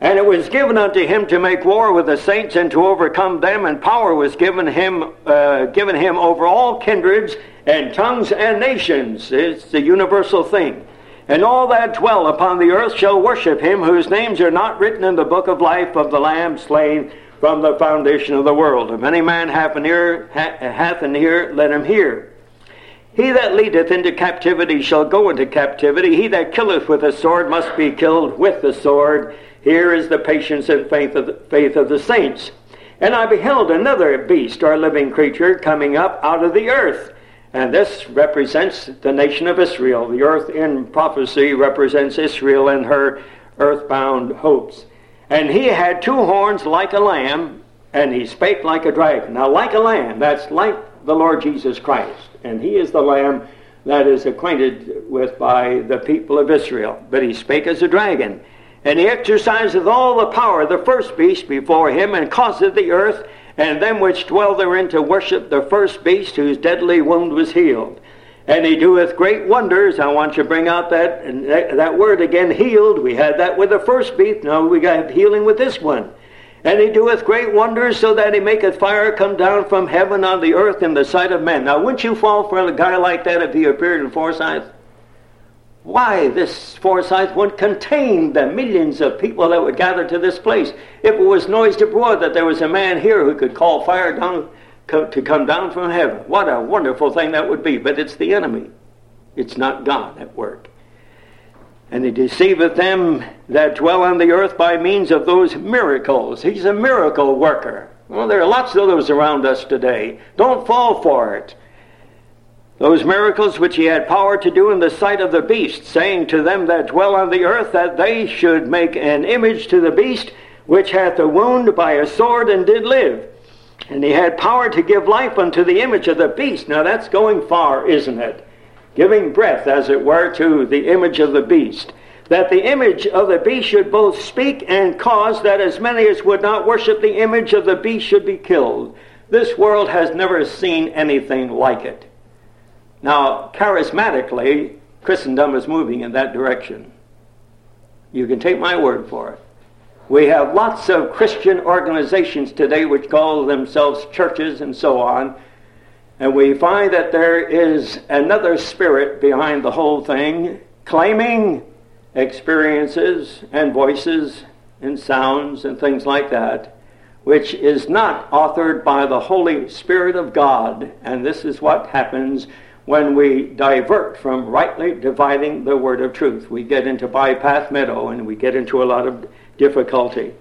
Speaker 1: And it was given unto him to make war with the saints and to overcome them, and power was given him, uh, given him over all kindreds and tongues and nations. It's the universal thing. And all that dwell upon the earth shall worship him whose names are not written in the book of life of the Lamb slain from the foundation of the world. If any man hath an ear, hath an ear, let him hear. He that leadeth into captivity shall go into captivity. He that killeth with a sword must be killed with the sword. Here is the patience and faith of the, faith of the saints. And I beheld another beast or living creature coming up out of the earth and this represents the nation of Israel. The earth in prophecy represents Israel and her earthbound hopes. And he had two horns like a lamb, and he spake like a dragon. Now, like a lamb, that's like the Lord Jesus Christ. And he is the lamb that is acquainted with by the people of Israel. But he spake as a dragon. And he exerciseth all the power of the first beast before him, and causeth the earth and them which dwell therein to worship the first beast whose deadly wound was healed. And he doeth great wonders. I want you to bring out that, that word again, healed. We had that with the first beast. Now we got healing with this one. And he doeth great wonders so that he maketh fire come down from heaven on the earth in the sight of men. Now wouldn't you fall for a guy like that if he appeared in Forsyth? Why this Forsyth would contain the millions of people that would gather to this place. If it was noised abroad that there was a man here who could call fire down to come down from heaven, what a wonderful thing that would be. But it's the enemy. It's not God at work. And he deceiveth them that dwell on the earth by means of those miracles. He's a miracle worker. Well, there are lots of those around us today. Don't fall for it those miracles which he had power to do in the sight of the beast, saying to them that dwell on the earth that they should make an image to the beast which hath a wound by a sword and did live. And he had power to give life unto the image of the beast. Now that's going far, isn't it? Giving breath, as it were, to the image of the beast. That the image of the beast should both speak and cause that as many as would not worship the image of the beast should be killed. This world has never seen anything like it. Now, charismatically, Christendom is moving in that direction. You can take my word for it. We have lots of Christian organizations today which call themselves churches and so on. And we find that there is another spirit behind the whole thing, claiming experiences and voices and sounds and things like that, which is not authored by the Holy Spirit of God. And this is what happens when we divert from rightly dividing the word of truth. We get into bypath meadow and we get into a lot of difficulty.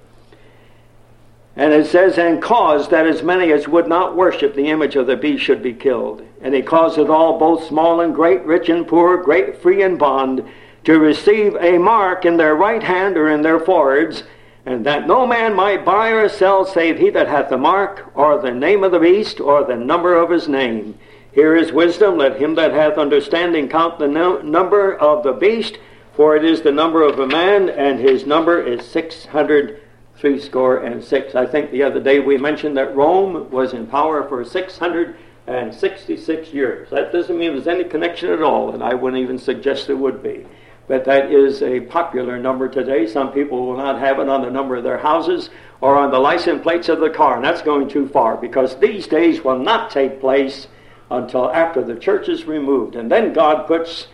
Speaker 1: And it says, and caused that as many as would not worship the image of the beast should be killed. And he caused it all, both small and great, rich and poor, great, free and bond, to receive a mark in their right hand or in their foreheads, and that no man might buy or sell save he that hath the mark, or the name of the beast, or the number of his name. Here is wisdom. Let him that hath understanding count the no- number of the beast, for it is the number of a man, and his number is six hundred three score and six. I think the other day we mentioned that Rome was in power for six hundred and sixty-six years. That doesn't mean there's any connection at all, and I wouldn't even suggest there would be. But that is a popular number today. Some people will not have it on the number of their houses or on the license plates of the car, and that's going too far because these days will not take place until after the church is removed. And then God puts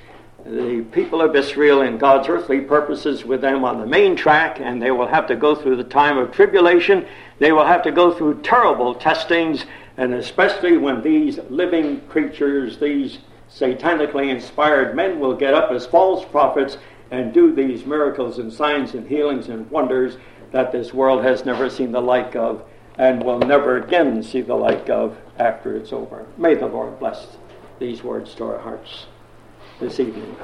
Speaker 1: the people of Israel and God's earthly purposes with them on the main track, and they will have to go through the time of tribulation. They will have to go through terrible testings, and especially when these living creatures, these satanically inspired men, will get up as false prophets and do these miracles and signs and healings and wonders that this world has never seen the like of and will never again see the like of after it's over. May the Lord bless these words to our hearts this evening.